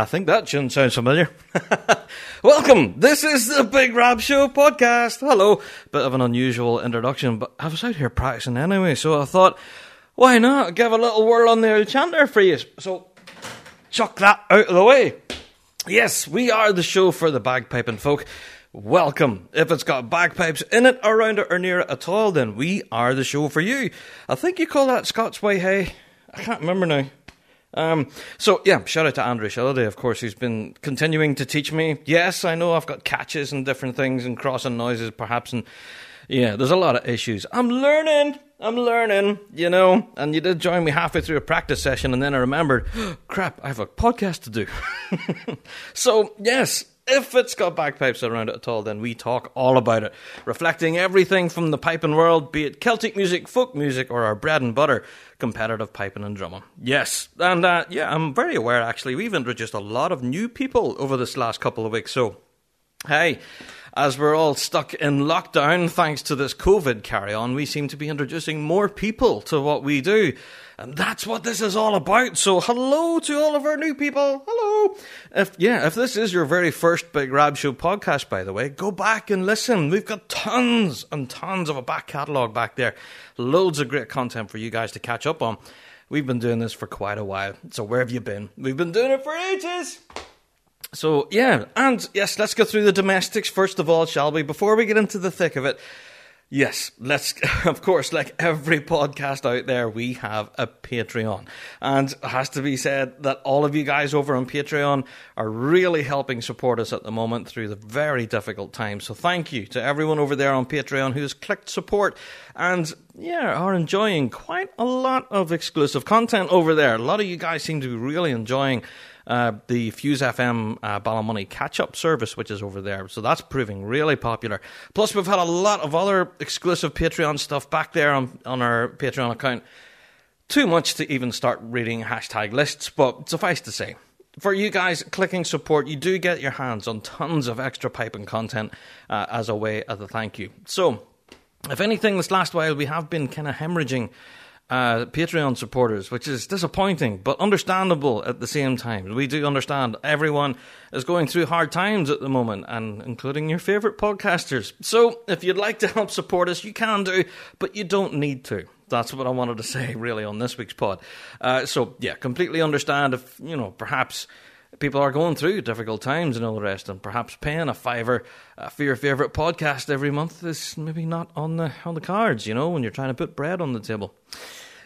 I think that tune sounds familiar. Welcome. This is the Big Rab Show podcast. Hello. Bit of an unusual introduction, but I was out here practicing anyway, so I thought, why not give a little whirl on the old chanter for you? So, chuck that out of the way. Yes, we are the show for the bagpiping folk. Welcome. If it's got bagpipes in it, around it, or near it at all, then we are the show for you. I think you call that Scots Wha Hae. I can't remember now. Um, so yeah, shout out to Andrew Shilliday, of course, who's been continuing to teach me. Yes, I know I've got catches and different things and crossing noises, perhaps, and yeah, there's a lot of issues. I'm learning. I'm learning, you know. And you did join me halfway through a practice session, and then I remembered, crap, I have a podcast to do. so yes, if it's got bagpipes around it at all, then we talk all about it, reflecting everything from the piping world, be it Celtic music, folk music, or our bread and butter, competitive piping and drumming. Yes, and uh, yeah, I'm very aware actually, we've introduced a lot of new people over this last couple of weeks, so hey. As we're all stuck in lockdown thanks to this COVID carry on, we seem to be introducing more people to what we do. And that's what this is all about. So hello to all of our new people. Hello. If yeah, if this is your very first Big Rab Show podcast, by the way, go back and listen. We've got tons and tons of a back catalogue back there. Loads of great content for you guys to catch up on. We've been doing this for quite a while. So where have you been? We've been doing it for ages. So yeah, and yes, let's go through the domestics first of all, shall we? Before we get into the thick of it. Yes, let's, of course, like every podcast out there, we have a Patreon. And it has to be said that all of you guys over on Patreon are really helping support us at the moment through the very difficult times. So thank you to everyone over there on Patreon who's clicked support and, yeah, are enjoying quite a lot of exclusive content over there. A lot of you guys seem to be really enjoying uh, the Fuse FM uh, Ballymoney catch up service, which is over there. So that's proving really popular. Plus, we've had a lot of other exclusive Patreon stuff back there on, on our Patreon account. Too much to even start reading hashtag lists, but suffice to say, for you guys clicking support, you do get your hands on tons of extra piping content uh, as a way of a thank you. So, if anything, this last while we have been kind of hemorrhaging uh, Patreon supporters, which is disappointing but understandable at the same time. We do understand everyone is going through hard times at the moment, and including your favourite podcasters. So, if you'd like to help support us, you can do, but you don't need to. That's what I wanted to say, really, on this week's pod. Uh, so, yeah, completely understand if, you know, perhaps people are going through difficult times and all the rest, and perhaps paying a fiver uh, for your favourite podcast every month is maybe not on the on the cards. You know, when you're trying to put bread on the table.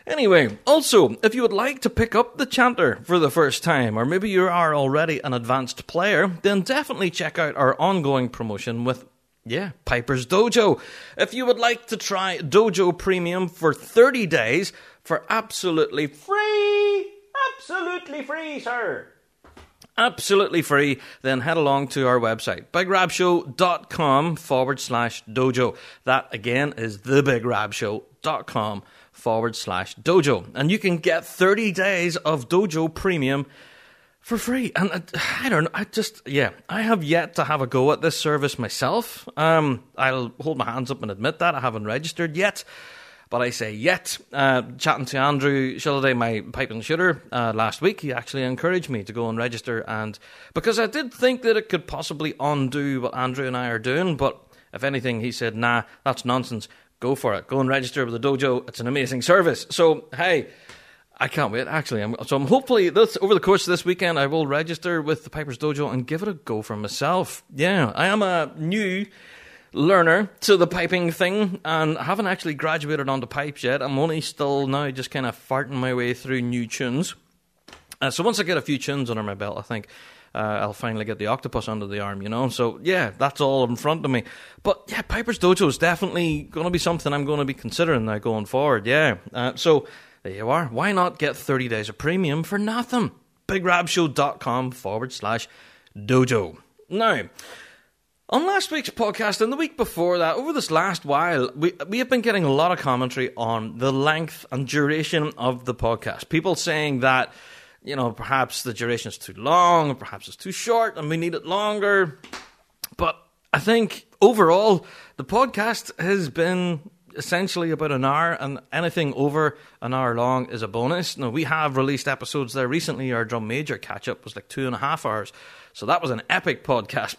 Anyway, also, if you would like to pick up the chanter for the first time, or maybe you are already an advanced player, then definitely check out our ongoing promotion with yeah, Piper's Dojo. If you would like to try Dojo Premium for 30 days for absolutely free, absolutely free, sir. Absolutely free, then head along to our website, bigrabshow.com forward slash dojo. That again is thebigrabshow.com forward slash dojo. And you can get 30 days of Dojo Premium for free. And I, I, don't know, I just, yeah, I have yet to have a go at this service myself. Um, I'll hold my hands up and admit that. I haven't registered yet. But I say yet. Uh, chatting to Andrew Shilliday, my pipe and shooter, uh, last week, he actually encouraged me to go and register. And because I did think that it could possibly undo what Andrew and I are doing, but if anything, he said, nah, that's nonsense go for it. Go and register with the dojo. It's an amazing service. So, hey, I can't wait. Actually, I'm, so I'm hopefully this over the course of this weekend, I will register with the Piper's Dojo and give it a go for myself. Yeah, I am a new learner to the piping thing, and haven't actually graduated onto pipes yet. I'm only still now just kind of farting my way through new tunes. Uh, so once I get a few tunes under my belt, I think uh, I'll finally get the octopus under the arm, you know. So yeah, that's all in front of me. But yeah, Piper's Dojo is definitely going to be something I'm going to be considering now going forward. Yeah. Uh, so there you are. Why not get 30 days of premium for nothing? BigRabShow.com forward slash dojo. Now. On last week's podcast and the week before that, over this last while, we we have been getting a lot of commentary on the length and duration of the podcast. People saying that you know, perhaps the duration is too long, or perhaps it's too short, and we need it longer. But I think overall, the podcast has been essentially about an hour, and anything over an hour long is a bonus. Now, we have released episodes there recently. Our drum major catch up was like two and a half hours. So that was an epic podcast.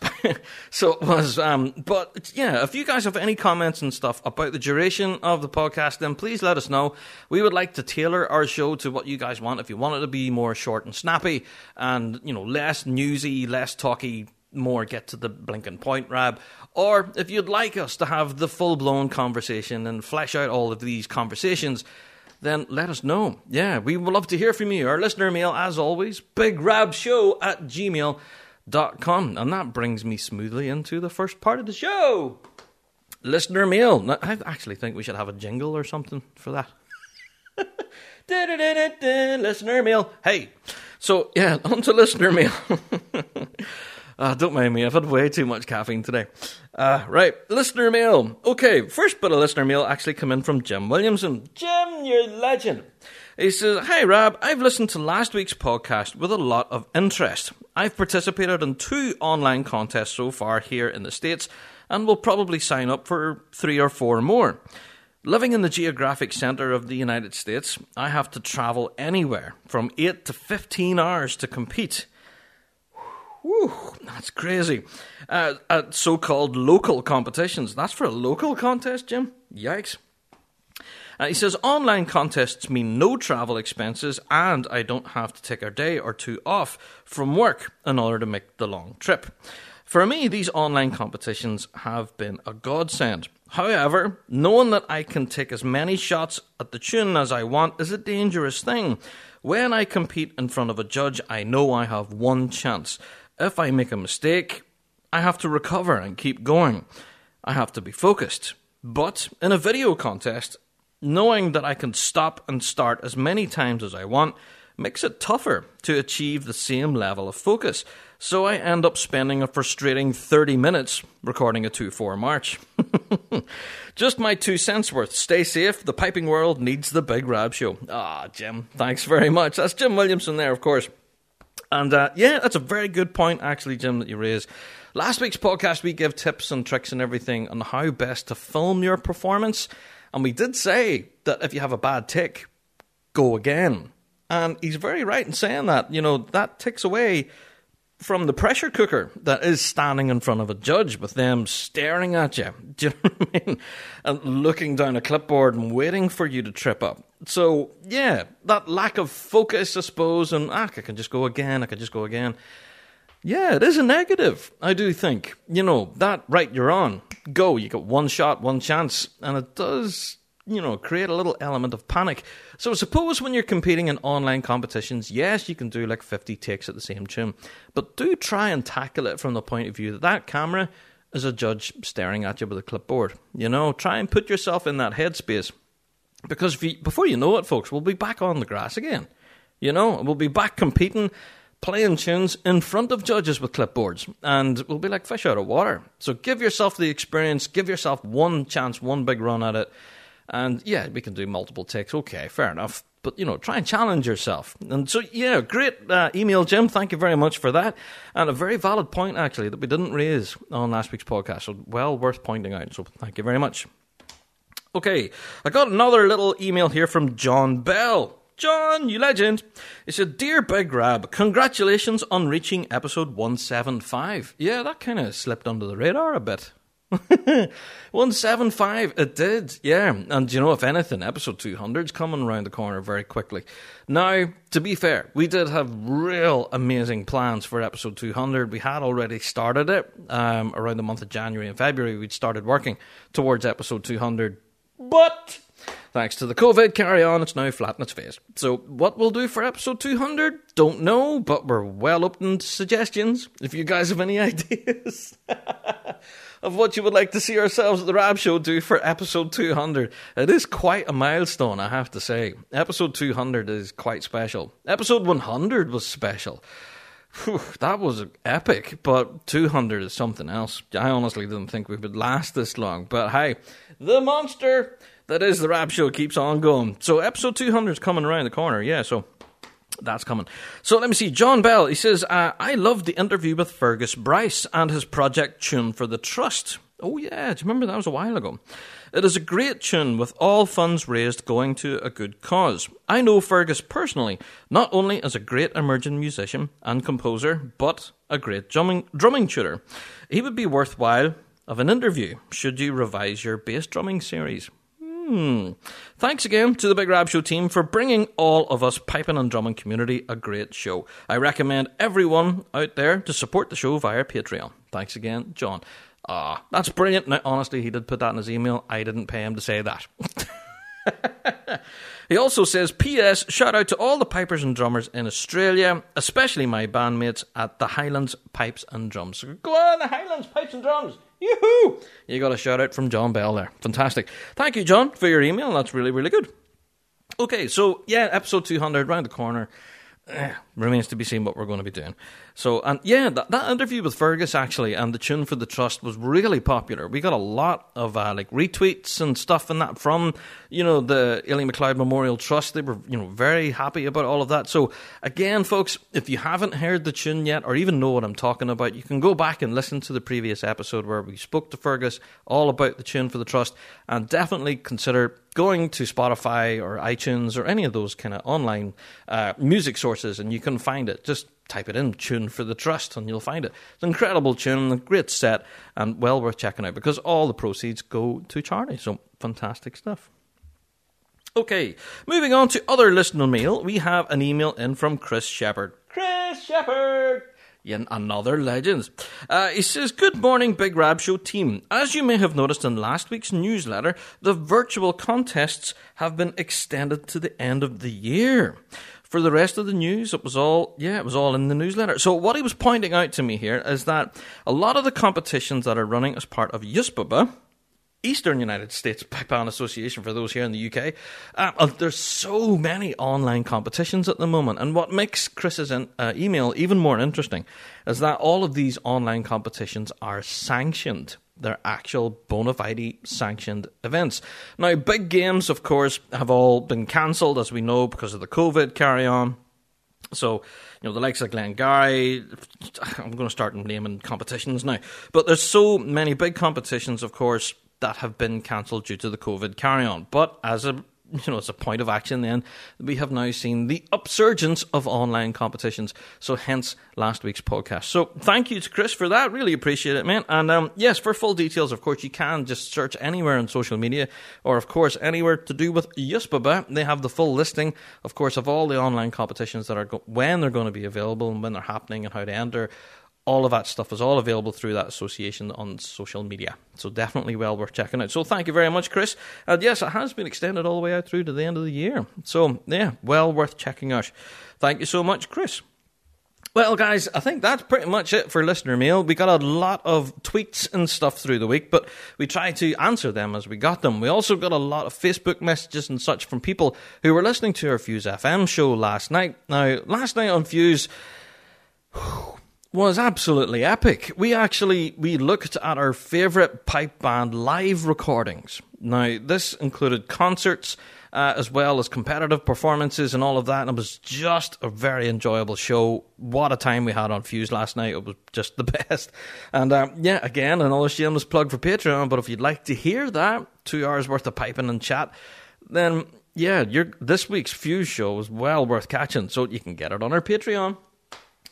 so it was. Um, but yeah, if you guys have any comments and stuff about the duration of the podcast, then please let us know. We would like to tailor our show to what you guys want. If you want it to be more short and snappy and, you know, less newsy, less talky, more get to the blinking point, Rab. Or if you'd like us to have the full blown conversation and flesh out all of these conversations, then let us know. Yeah, we would love to hear from you. Our listener mail, as always, bigrabshow at gmail.com com. And that brings me smoothly into the first part of the show. Listener mail. Now, I actually think we should have a jingle or something for that. listener mail. Hey. So, yeah, on to listener mail. Uh, don't mind me, I've had way too much caffeine today. Uh, right, listener mail. Okay, first bit of listener mail actually come in from Jim Williamson. Jim, you're legend. He says, Hi, Rab. I've listened to last week's podcast with a lot of interest. I've participated in two online contests so far here in the States and will probably sign up for three or four more. Living in the geographic centre of the United States, I have to travel anywhere from 8 to 15 hours to compete. Whew, that's crazy. Uh, at so called local competitions. That's for a local contest, Jim? Yikes. Uh, he says online contests mean no travel expenses, and I don't have to take a day or two off from work in order to make the long trip. For me, these online competitions have been a godsend. However, knowing that I can take as many shots at the tune as I want is a dangerous thing. When I compete in front of a judge, I know I have one chance. If I make a mistake, I have to recover and keep going. I have to be focused. But in a video contest, knowing that I can stop and start as many times as I want makes it tougher to achieve the same level of focus. So I end up spending a frustrating 30 minutes recording a 2 4 march. Just my two cents worth. Stay safe. The piping world needs the Big Rab Show. Ah, Jim, thanks very much. That's Jim Williamson there, of course. And uh, yeah, that's a very good point, actually, Jim, that you raised. Last week's podcast, we give tips and tricks and everything on how best to film your performance. And we did say that if you have a bad tick, go again. And he's very right in saying that. You know, that takes away from the pressure cooker that is standing in front of a judge with them staring at you. Do you know what I mean? And looking down a clipboard and waiting for you to trip up. So, yeah, that lack of focus, I suppose, and ah, I can just go again, I can just go again. Yeah, it is a negative, I do think. You know, that, right, you're on go. You got one shot, one chance, and it does, you know, create a little element of panic. So suppose when you're competing in online competitions, yes, you can do like 50 takes at the same tune, but do try and tackle it from the point of view that that camera is a judge staring at you with a clipboard. You know, try and put yourself in that headspace. Because you, before you know it, folks, we'll be back on the grass again. You know, we'll be back competing playing tunes in front of judges with clipboards, and we'll be like fish out of water. So give yourself the experience, give yourself one chance, one big run at it, and yeah, we can do multiple takes. Okay, fair enough. But you know, try and challenge yourself. And so, yeah, great uh, email, Jim. Thank you very much for that, and a very valid point actually that we didn't raise on last week's podcast. So, well worth pointing out. So, thank you very much. Okay, I got another little email here from John Bell. John, you legend. He said, Dear Big Rab, congratulations on reaching episode 175. Yeah, that kind of slipped under the radar a bit. 175, it did, yeah. And you know, if anything, episode 200 is coming around the corner very quickly. Now, to be fair, we did have real amazing plans for episode 200. We had already started it um, around the month of January and February. We'd started working towards episode 200. But Thanks to the COVID carry on, it's now flat in its face. So, what we'll do for episode 200, don't know, but we're well open to suggestions. If you guys have any ideas of what you would like to see ourselves at the Rab Show do for episode 200, it is quite a milestone, I have to say. Episode 200 is quite special. Episode 100 was special. Whew, that was epic, but 200 is something else. I honestly didn't think we would last this long, but hey, the monster that is the Rab Show keeps on going. So episode 200 is coming around the corner. Yeah, so that's coming. So let me see. John Bell, he says, uh, I loved the interview with Fergus Bryce and his project Tune for the Trust. Oh, yeah. Do you remember that was a while ago? It is a great tune with all funds raised going to a good cause. I know Fergus personally, not only as a great emerging musician and composer, but a great drumming, drumming tutor. He would be worthwhile of an interview should you revise your bass drumming series. Hmm. Thanks again to the Big Rab Show team for bringing all of us piping and drumming community a great show. I recommend everyone out there to support the show via Patreon. Thanks again, John. Ah, that's brilliant. Now, honestly, he did put that in his email. I didn't pay him to say that. he also says, P.S. Shout out to all the pipers and drummers in Australia, especially my bandmates at the Highlands Pipes and Drums. Go on, the Highlands Pipes and Drums. Yoo-hoo! You got a shout out from John Bell there. Fantastic. Thank you, John, for your email. That's really, really good. Okay, so yeah, episode 200 round the corner. Eh, remains to be seen what we're going to be doing. So, and yeah, that, that interview with Fergus actually and the tune for the trust was really popular. We got a lot of uh, like retweets and stuff and that from you know the Aileen McLeod Memorial Trust. They were you know very happy about all of that. So again, folks, if you haven't heard the tune yet or even know what I'm talking about, you can go back and listen to the previous episode where we spoke to Fergus all about the tune for the trust, and definitely consider going to Spotify or iTunes or any of those kind of online uh, music sources, and you can find it. Just type it in, tune for the trust, and you'll find it. It's an incredible tune, a great set, and well worth checking out because all the proceeds go to charity. So fantastic stuff. Okay, moving on to other listener mail, we have an email in from Chris Shepard. Chris Shepard! in another legend. Uh, he says, Good morning, Big Rab Show team. As you may have noticed in last week's newsletter, the virtual contests have been extended to the end of the year for the rest of the news, it was all, yeah, it was all in the newsletter. So what he was pointing out to me here is that a lot of the competitions that are running as part of USBBA, Eastern United States Band Association for those here in the UK. Uh, uh, there's so many online competitions at the moment, and what makes Chris's in, uh, email even more interesting is that all of these online competitions are sanctioned. They're actual bona fide sanctioned events. Now, big games, of course, have all been cancelled, as we know, because of the COVID carry on. So, you know, the likes of Glengarry, I'm going to start naming competitions now. But there's so many big competitions, of course, that have been cancelled due to the COVID carry on. But as a you know, it's a point of action then, we have now seen the upsurgence of online competitions. So hence last week's podcast. So thank you to Chris for that. Really appreciate it, man. And um, yes, for full details, of course, you can just search anywhere on social media or, of course, anywhere to do with USBBA. They have the full listing, of course, of all the online competitions that are go- when they're going to be available and when they're happening and how to enter all of that stuff is all available through that association on social media. So definitely well worth checking out. So thank you very much, Chris. And yes, it has been extended all the way out through to the end of the year. So yeah, well worth checking out. Thank you so much, Chris. Well, guys, I think that's pretty much it for listener mail. We got a lot of tweets and stuff through the week, but we tried to answer them as we got them. We also got a lot of Facebook messages and such from people who were listening to our Fuse FM show last night. Now, last night on Fuse, was absolutely epic. We actually we looked at our favorite pipe band live recordings. Now, this included concerts uh, as well as competitive performances and all of that. And it was just a very enjoyable show. What a time we had on Fuse last night. It was just the best. And um, yeah, again, another shameless plug for Patreon. But if you'd like to hear that, two hours worth of piping and chat, then yeah, this week's Fuse show is well worth catching. So you can get it on our Patreon.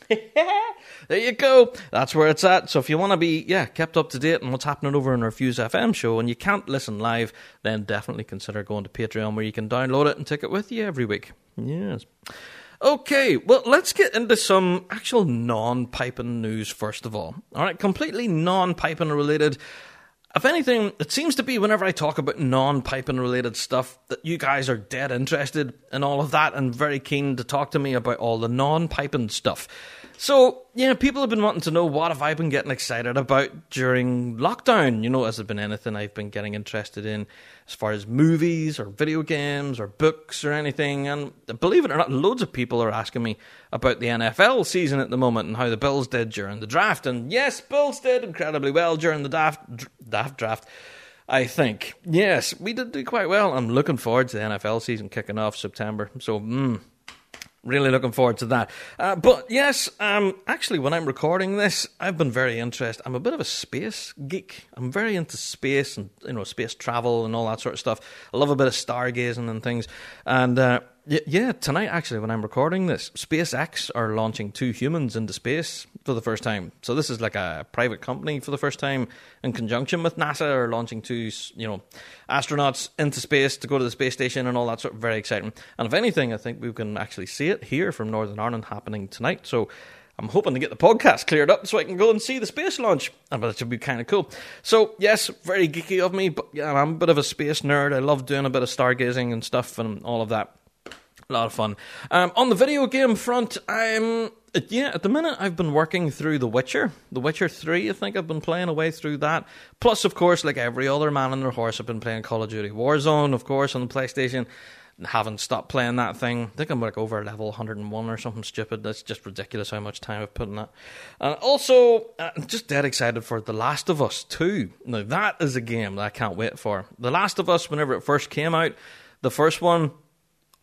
there you go. That's where it's at. So if you want to be, yeah, kept up to date on what's happening over in our Fuse FM show, and you can't listen live, then definitely consider going to Patreon where you can download it and take it with you every week. Yes. Okay, well, let's get into some actual non piping news first of all. All right, completely non piping related. If anything, it seems to be whenever I talk about non piping related stuff that you guys are dead interested in all of that and very keen to talk to me about all the non piping stuff. So, yeah, people have been wanting to know what have I been getting excited about during lockdown? You know, has there been anything I've been getting interested in as far as movies or video games or books or anything? And believe it or not, loads of people are asking me about the NFL season at the moment and how the Bills did during the draft. And yes, Bills did incredibly well during the daft, daft draft. I think. Yes, we did do quite well. I'm looking forward to the NFL season kicking off September. So, mm, Really looking forward to that. Uh, but yes, um, actually, when I'm recording this, I've been very interested. I'm a bit of a space geek. I'm very into space and you know space travel and all that sort of stuff. I love a bit of stargazing and things. And uh, yeah, tonight actually, when I'm recording this, SpaceX are launching two humans into space for the first time. So this is like a private company for the first time in conjunction with NASA are launching two, you know, astronauts into space to go to the space station and all that sort of very exciting. And if anything, I think we can actually see it here from Northern Ireland happening tonight. So I'm hoping to get the podcast cleared up so I can go and see the space launch. I bet it should be kind of cool. So, yes, very geeky of me, but yeah, I'm a bit of a space nerd. I love doing a bit of stargazing and stuff and all of that. A lot of fun. Um, on the video game front, I'm yeah. At the minute, I've been working through The Witcher, The Witcher Three. I think I've been playing away through that. Plus, of course, like every other man on their horse, I've been playing Call of Duty Warzone, of course, on the PlayStation. Haven't stopped playing that thing. I think I'm like over level 101 or something stupid. That's just ridiculous how much time I've put in that. And also, uh, just dead excited for The Last of Us 2. Now, that is a game that I can't wait for. The Last of Us, whenever it first came out, the first one,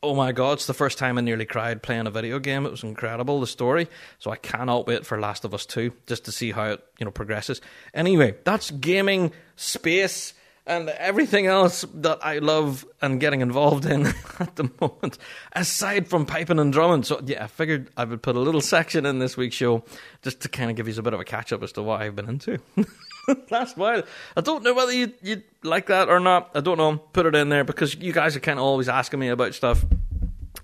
oh my god, it's the first time I nearly cried playing a video game. It was incredible, the story. So I cannot wait for Last of Us 2 just to see how it, you know, progresses. Anyway, that's gaming, space, and everything else that I love and getting involved in at the moment, aside from piping and drumming. So yeah, I figured I would put a little section in this week's show just to kind of give you a bit of a catch up as to what I've been into. last while. I don't know whether you you like that or not. I don't know. Put it in there because you guys are kind of always asking me about stuff.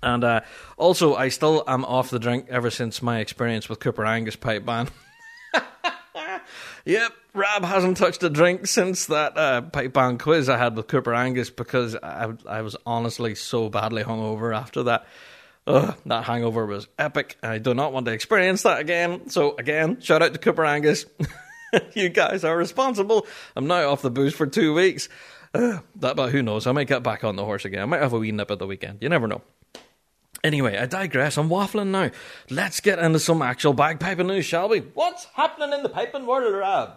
And uh, also, I still am off the drink ever since my experience with Coupar Angus pipe band. yep, Rab hasn't touched a drink since that uh, pipe band quiz I had with Coupar Angus because I, I was honestly so badly hungover after that. Ugh, that hangover was epic. I do not want to experience that again. So, again, shout out to Coupar Angus. you guys are responsible. I'm now off the booze for two weeks. Uh, that, but who knows? I might get back on the horse again. I might have a wee nip at the weekend. You never know. Anyway, I digress. I'm waffling now. Let's get into some actual bagpiping news, shall we? What's happening in the piping world, Rab?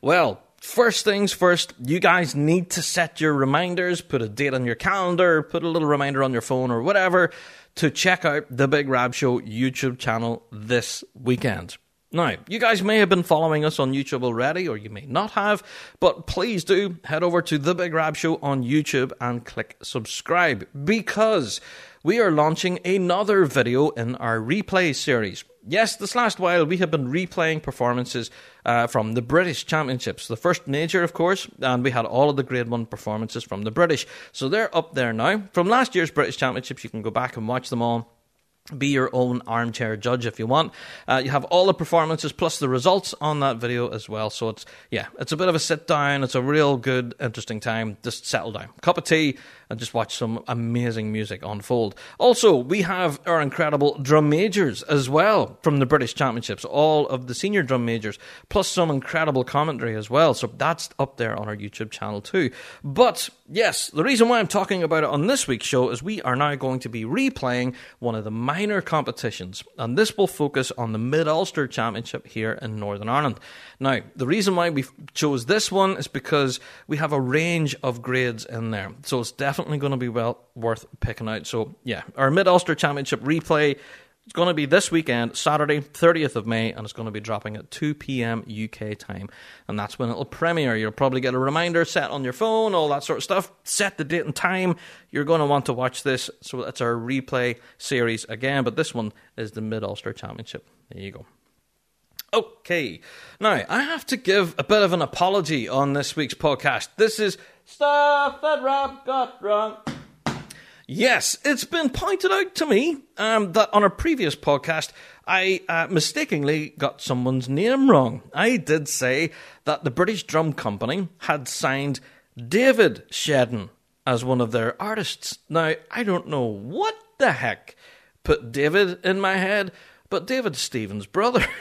Well, first things first, you guys need to set your reminders, put a date on your calendar, put a little reminder on your phone or whatever to check out the Big Rab Show YouTube channel this weekend. Now, you guys may have been following us on YouTube already, or you may not have, but please do head over to The Big Rab Show on YouTube and click subscribe because we are launching another video in our replay series. Yes, this last while we have been replaying performances uh, from the British Championships, the first major, of course, and we had all of the Grade 1 performances from the British. So they're up there now. From last year's British Championships, you can go back and watch them all be your own armchair judge if you want. Uh, you have all the performances plus the results on that video as well. So it's yeah, it's a bit of a sit down. It's a real good, interesting time. Just settle down, cup of tea, and just watch some amazing music unfold. Also, we have our incredible drum majors as well from the British Championships. All of the senior drum majors plus some incredible commentary as well. So that's up there on our YouTube channel too. But yes, the reason why I'm talking about it on this week's show is we are now going to be replaying one of the minor competitions, and this will focus on the Mid Ulster Championship here in Northern Ireland. Now, the reason why we chose this one is because we have a range of grades in there, so it's definitely going to be well worth picking out. So, yeah, our Mid Ulster Championship replay it's going to be this weekend, Saturday, 30th of May, and it's going to be dropping at 2 p.m. UK time. And that's when it'll premiere. You'll probably get a reminder set on your phone, all that sort of stuff. Set the date and time. You're going to want to watch this. So that's our replay series again, but this one is the Mid Ulster Championship. There you go. Okay, now I have to give a bit of an apology on this week's podcast. This is Stuff That Rab Got Wrong. Yes, it's been pointed out to me um, that on a previous podcast, I uh, mistakenly got someone's name wrong. I did say that the British Drum Company had signed David Shedden as one of their artists. Now, I don't know what the heck put David in my head, but David's Stephen's brother.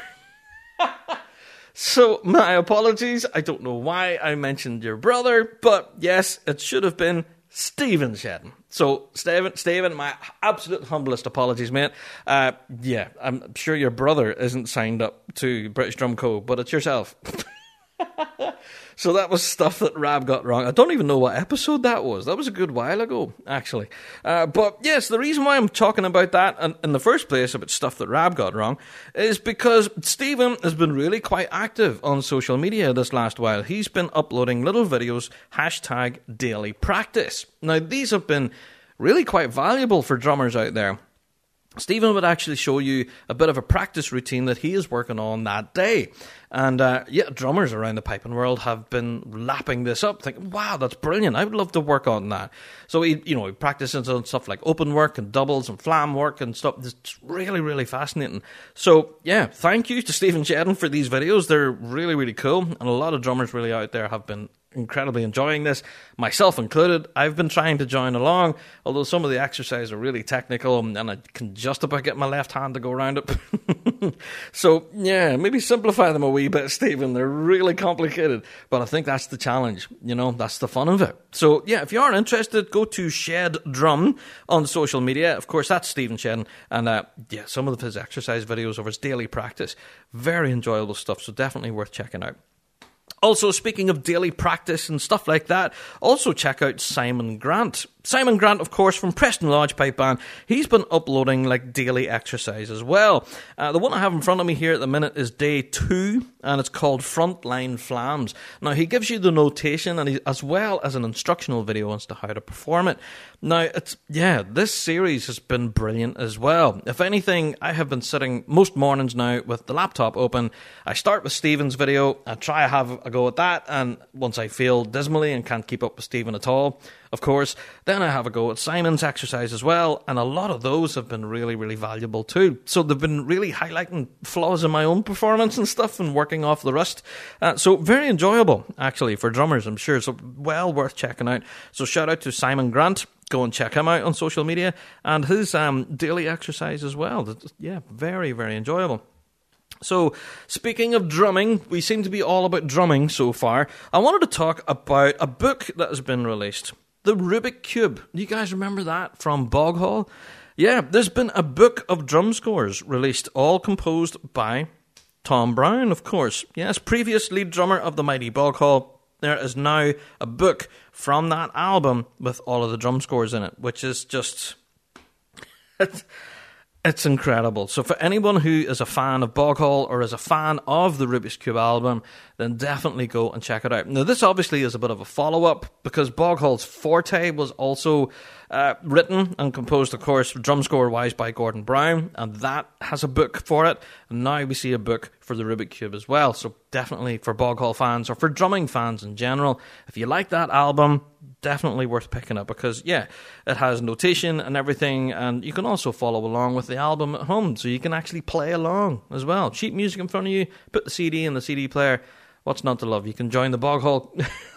so, my apologies. I don't know why I mentioned your brother, but yes, it should have been Stephen Shedden. So, Stephen, Stephen, my absolute humblest apologies, mate. Uh, yeah, I'm sure your brother isn't signed up to British Drum Co., but it's yourself. So that was stuff that Rab got wrong. I don't even know what episode that was. That was a good while ago, actually. Uh, but yes, the reason why I'm talking about that in, in the first place about stuff that Rab got wrong is because Stephen has been really quite active on social media this last while. He's been uploading little videos, hashtag daily practice. Now, these have been really quite valuable for drummers out there. Stephen would actually show you a bit of a practice routine that he is working on that day. And uh, yeah, drummers around the piping world have been lapping this up, thinking, wow, that's brilliant. I would love to work on that. So he, you know, he practices on stuff like open work and doubles and flam work and stuff. It's really, really fascinating. So yeah, thank you to Stephen Shedden for these videos. They're really, really cool. And a lot of drummers really out there have been incredibly enjoying this, myself included. I've been trying to join along, although some of the exercises are really technical and I can just about get my left hand to go around it. so, yeah, maybe simplify them a wee bit, Stephen. They're really complicated, but I think that's the challenge. You know, that's the fun of it. So, yeah, if you are interested, go to Shed Drum on social media. Of course, that's Stephen Shedden, and uh, yeah, some of his exercise videos of his daily practice. Very enjoyable stuff, so definitely worth checking out. Also, speaking of daily practice and stuff like that, also check out Simon Grant. Simon Grant, of course, from Preston Lodge Pipe Band, he's been uploading like daily exercise as well. Uh, the one I have in front of me here at the minute is day two, and it's called Frontline Flams. Now, he gives you the notation and he, as well as an instructional video as to how to perform it. Now, it's yeah, this series has been brilliant as well. If anything, I have been sitting most mornings now with the laptop open. I start with Stephen's video, I try to have a go at that, and once I feel dismally and can't keep up with Stephen at all, of course. Then I have a go at Simon's exercise as well, and a lot of those have been really, really valuable too. So they've been really highlighting flaws in my own performance and stuff and working off the rust. Uh, so very enjoyable, actually, for drummers, I'm sure. So well worth checking out. So shout out to Simon Grant. Go and check him out on social media and his um, daily exercise as well. Yeah, very, very enjoyable. So, speaking of drumming, we seem to be all about drumming so far. I wanted to talk about a book that has been released. The Rubik Cube. You guys remember that from Boghall? Yeah, there's been a book of drum scores released, all composed by Tom Brown, of course. Yes, previous lead drummer of the mighty Boghall. There is now a book from that album with all of the drum scores in it, which is just. It's incredible. So, for anyone who is a fan of Boghall or is a fan of the Rubik's Cube album, then definitely go and check it out. Now, this obviously is a bit of a follow up because Bog Forte was also uh, written and composed, of course, drum score wise by Gordon Brown, and that has a book for it. And now we see a book for the Rubik Cube as well. So, definitely for Boghall fans or for drumming fans in general, if you like that album, definitely worth picking up because yeah, it has notation and everything, and you can also follow along with the album at home, so you can actually play along as well. Cheap music in front of you, put the CD in the CD player. What's not to love? You can join the Boghall,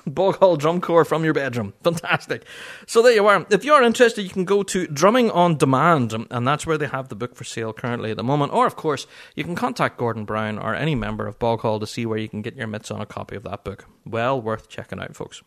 drum corps from your bedroom. Fantastic. So there you are. If you are interested, you can go to Drumming on Demand, and that's where they have the book for sale currently at the moment. Or, of course, you can contact Gordon Brown or any member of Boghall to see where you can get your mitts on a copy of that book. Well worth checking out, folks.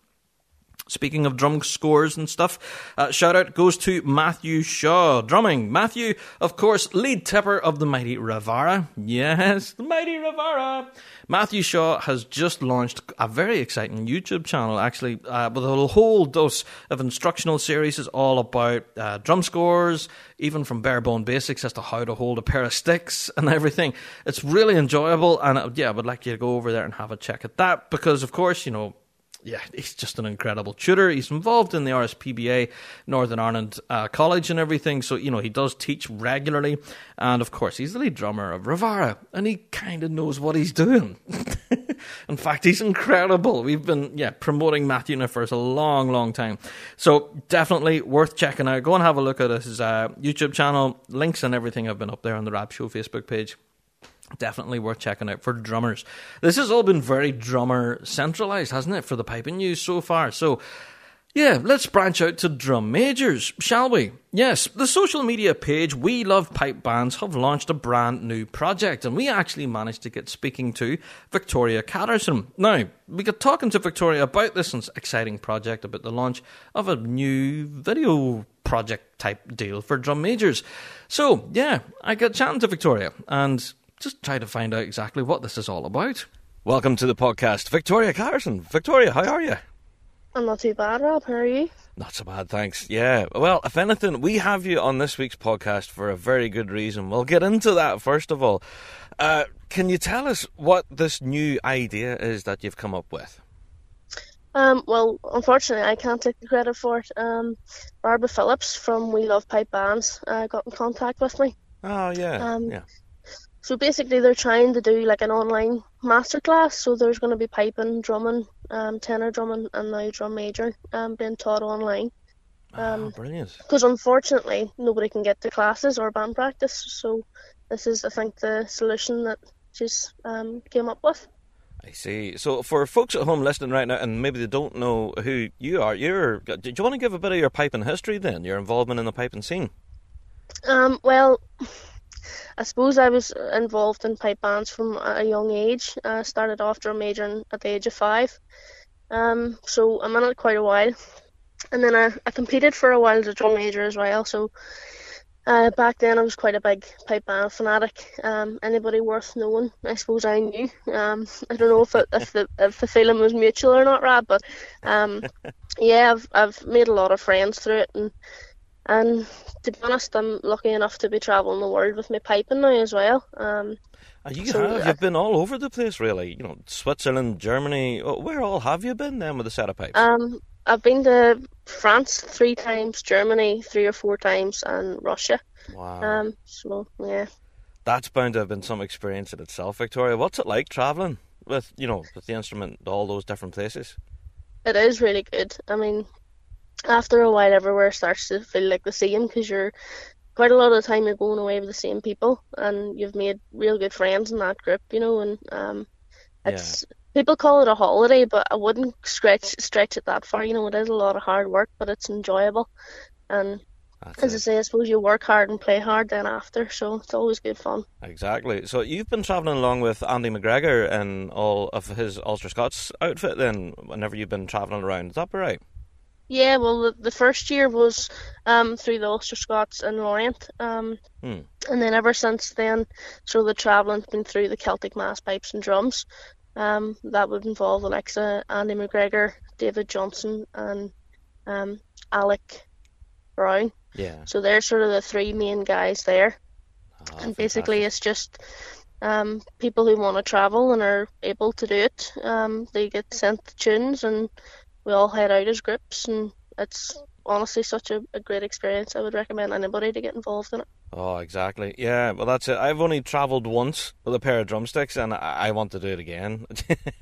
Speaking of drum scores and stuff, uh, shout out goes to Matthew Shaw. Drumming. Matthew, of course, lead tipper of the mighty Ravara. Yes, the mighty Ravara. Matthew Shaw has just launched a very exciting YouTube channel, actually, uh, with a whole dose of instructional series. is all about uh, drum scores, even from bare bone basics as to how to hold a pair of sticks and everything. It's really enjoyable, and uh, yeah, I would like you to go over there and have a check at that because, of course, you know, yeah, he's just an incredible tutor. He's involved in the RSPBA, Northern Ireland uh, College, and everything. So, you know, he does teach regularly. And of course, he's the lead drummer of Ravara, and he kind of knows what he's doing. in fact, he's incredible. We've been, yeah, promoting Matthew for a long, long time. So, definitely worth checking out. Go and have a look at his uh, YouTube channel. Links and everything have been up there on the Rab Show Facebook page definitely worth checking out for drummers. This has all been very drummer centralized, hasn't it, for the piping news so far? So, yeah, let's branch out to drum majors, shall we? Yes, the social media page We Love Pipe Bands have launched a brand new project, and we actually managed to get speaking to Victoria Catterson. Now, we got talking to Victoria about this exciting project, about the launch of a new video project type deal for drum majors. So, yeah, I got chatting to Victoria, and just try to find out exactly what this is all about. Welcome to the podcast, Victoria Catterson. Victoria, how are you? I'm not too bad, Rob. How are you? Not so bad, thanks. Yeah. Well, if anything, we have you on this week's podcast for a very good reason. We'll get into that first of all. Uh, can you tell us what this new idea is that you've come up with? Um, well, unfortunately, I can't take the credit for it. Um, Barbara Phillips from We Love Pipe Bands uh, got in contact with me. Oh yeah, um, yeah. So basically, they're trying to do like an online masterclass. So there's going to be piping, drumming, um, tenor drumming, and now drum major um, being taught online. Um, oh, brilliant. Because unfortunately, nobody can get to classes or band practice. So this is, I think, the solution that she's um, came up with. I see. So for folks at home listening right now, and maybe they don't know who you are, you're. Do you want to give a bit of your piping history then? Your involvement in the piping scene. Um. Well. I suppose I was involved in pipe bands from a young age. I started off drum majoring at the age of five. Um, so I'm in it quite a while. And then I, I competed for a while as a drum major as well. So uh, back then I was quite a big pipe band fanatic. Um, anybody worth knowing, I suppose I knew. Um, I don't know if it, if the if the feeling was mutual or not, Rab, but um, yeah, I've I've made a lot of friends through it and and to be honest, I'm lucky enough to be travelling the world with my piping now as well. Um, uh, you so, have. You've been all over the place, really. You know, Switzerland, Germany. Where all have you been then with the set of pipes? Um, I've been to France three times, Germany three or four times, and Russia. Wow. Um, so yeah. That's bound to have been some experience in itself, Victoria. What's it like travelling with, you know, with the instrument, to all those different places? It is really good. I mean, after a while, everywhere starts to feel like the same because you're quite a lot of the time you're going away with the same people and you've made real good friends in that group, you know, and um, it's yeah. people call it a holiday, but I wouldn't stretch stretch it that far. You know, it is a lot of hard work, but it's enjoyable, and That's as it. I say, I suppose you work hard and play hard then after, so it's always good fun. Exactly. So you've been travelling along with Andy McGregor and all of his Ulster Scots outfit then, whenever you've been travelling around. Is that right? Yeah, well, the, the first year was um, through the Ulster Scots and Lorient, um, hmm. and then ever since then, so the travelling's been through the Celtic Mass Pipes and Drums. Um, that would involve Alexa, Andy McGregor, David Johnson, and um, Alec Brown. Yeah. So they're sort of the three main guys there, oh, and basically it's just um, people who want to travel and are able to do it. Um, they get sent the tunes and we all head out as groups, and it's honestly such a, a great experience. I would recommend anybody to get involved in it. Oh, exactly. Yeah, well, that's it. I've only travelled once with a pair of drumsticks, and I, I want to do it again.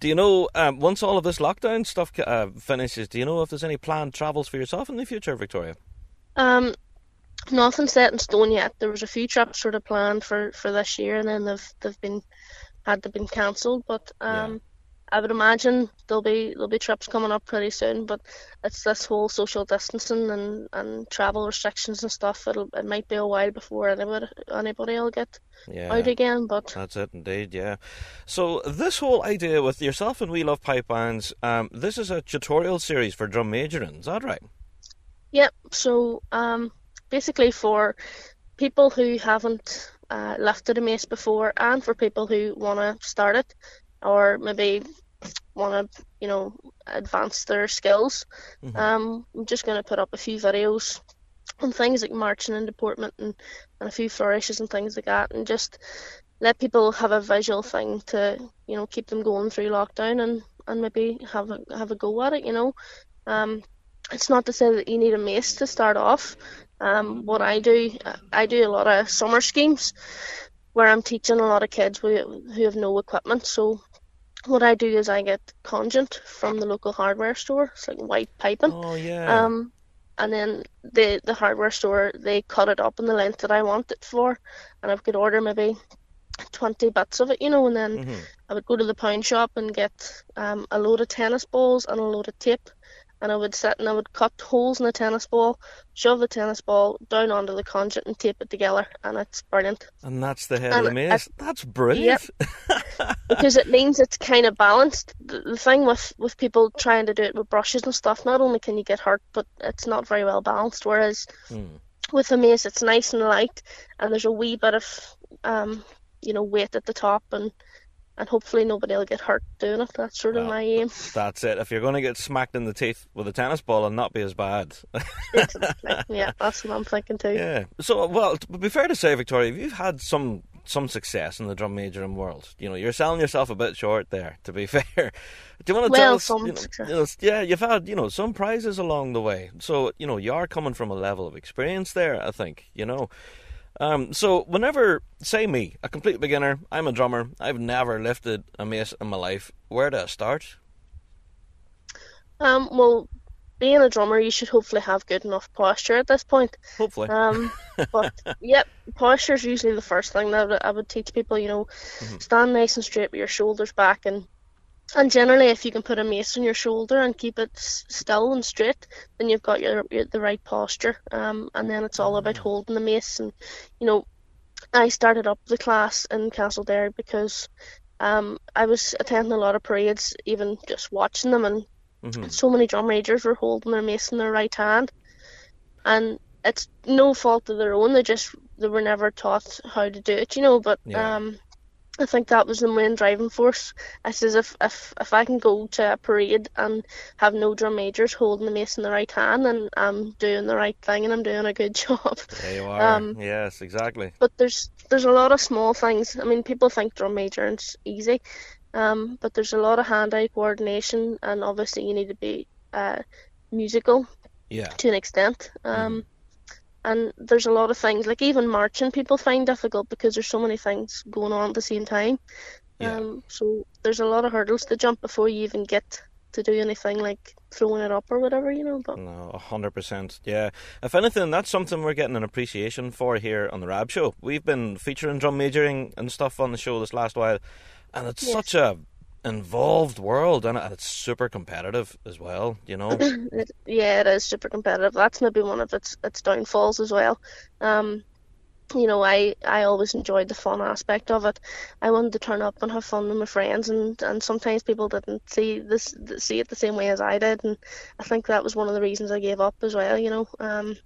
do you know, um, once all of this lockdown stuff uh, finishes, do you know if there's any planned travels for yourself in the future, Victoria? Um, nothing set in stone yet. There was a few trips sort of planned for, for this year, and then they've they've been had to been cancelled. But um, yeah. I would imagine there'll be there'll be trips coming up pretty soon, but it's this whole social distancing and, and travel restrictions and stuff. It'll it might be a while before anybody anybody will get yeah, out again. But that's it, indeed. Yeah. So this whole idea with yourself and We Love Pipe Bands, um, this is a tutorial series for drum majoring. Is that right? Yep. So um, basically for people who haven't uh, lifted a mace before, and for people who want to start it, or maybe want to, you know, advance their skills. Mm-hmm. Um, I'm just going to put up a few videos on things like marching and deportment and, and a few flourishes and things like that, and just let people have a visual thing to, you know, keep them going through lockdown and and maybe have a have a go at it. You know, um, it's not to say that you need a mace to start off. Um, what I do, I do a lot of summer schemes where I'm teaching a lot of kids who, who have no equipment. So what I do is I get conduit from the local hardware store. It's like white piping. Oh yeah. Um, and then the the hardware store they cut it up in the length that I want it for, and I could order maybe twenty bits of it, you know, and then Mhm. I would go to the pound shop and get um, a load of tennis balls and a load of tape, and I would sit and I would cut holes in the tennis ball, shove the tennis ball down onto the conduit and tape it together, and it's brilliant And that's the head of the and maze. That's brilliant. Yep. because it means it's kind of balanced. The, the thing with with people trying to do it with brushes and stuff, not only can you get hurt, but it's not very well balanced. Whereas Mm. with a mace, it's nice and light, and there's a wee bit of um, you know, weight at the top, and and hopefully nobody will get hurt doing it. That's sort of Well, my aim. That's it. If you're going to get smacked in the teeth with a tennis ball and not be as bad. Exactly. yeah, that's what I'm thinking too. yeah. So, well, to be fair to say, Victoria, you've had some some success in the drum majoring world. You know, you're selling yourself a bit short there. To be fair, do you want to Well, tell us? some you know, success. you know, yeah, you've had you know some prizes along the way. So you know you are coming from a level of experience there. I think you know. Um, so whenever, say me, a complete beginner, I'm a drummer, I've never lifted a mace in my life. Where do I start? Um, well, being a drummer, you should hopefully have good enough posture at this point. Hopefully. Um, but yep, posture is usually the first thing that I would, teach people. You know, Mhm. stand nice and straight with your shoulders back, and and generally, if you can put a mace on your shoulder and keep it still and straight, then you've got your, your the right posture. Um, and then it's all about holding the mace. And you know, I started up the class in Castle Castledare because um I was attending a lot of parades, even just watching them, and Mhm. so many drum majors were holding their mace in their right hand, and it's no fault of their own. They just they were never taught how to do it, you know. But Yeah. um, I think that was the main driving force. I says if if if I can go to a parade and have no drum majors holding the mace in the right hand, then I'm doing the right thing and I'm doing a good job. There you are. um, yes, exactly. But there's there's a lot of small things. I mean, people think drum majoring's easy, um, but there's a lot of hand-eye coordination, and obviously you need to be uh, musical Yeah. to an extent. Um, and there's a lot of things like even marching people find difficult because there's so many things going on at the same time. Yeah. Um, so there's a lot of hurdles to jump before you even get to do anything like throwing it up or whatever, you know. But No, a hundred percent. Yeah. If anything, that's something we're getting an appreciation for here on the Rab Show. We've been featuring drum majoring and stuff on the show this last while, and it's Yes. such a involved world, and it's super competitive as well. You know. yeah, it is super competitive. That's maybe one of its its downfalls as well. Um, you know, I I always enjoyed the fun aspect of it. I wanted to turn up and have fun with my friends, and and sometimes people didn't see this see it the same way as I did, and I think that was one of the reasons I gave up as well. You know, um,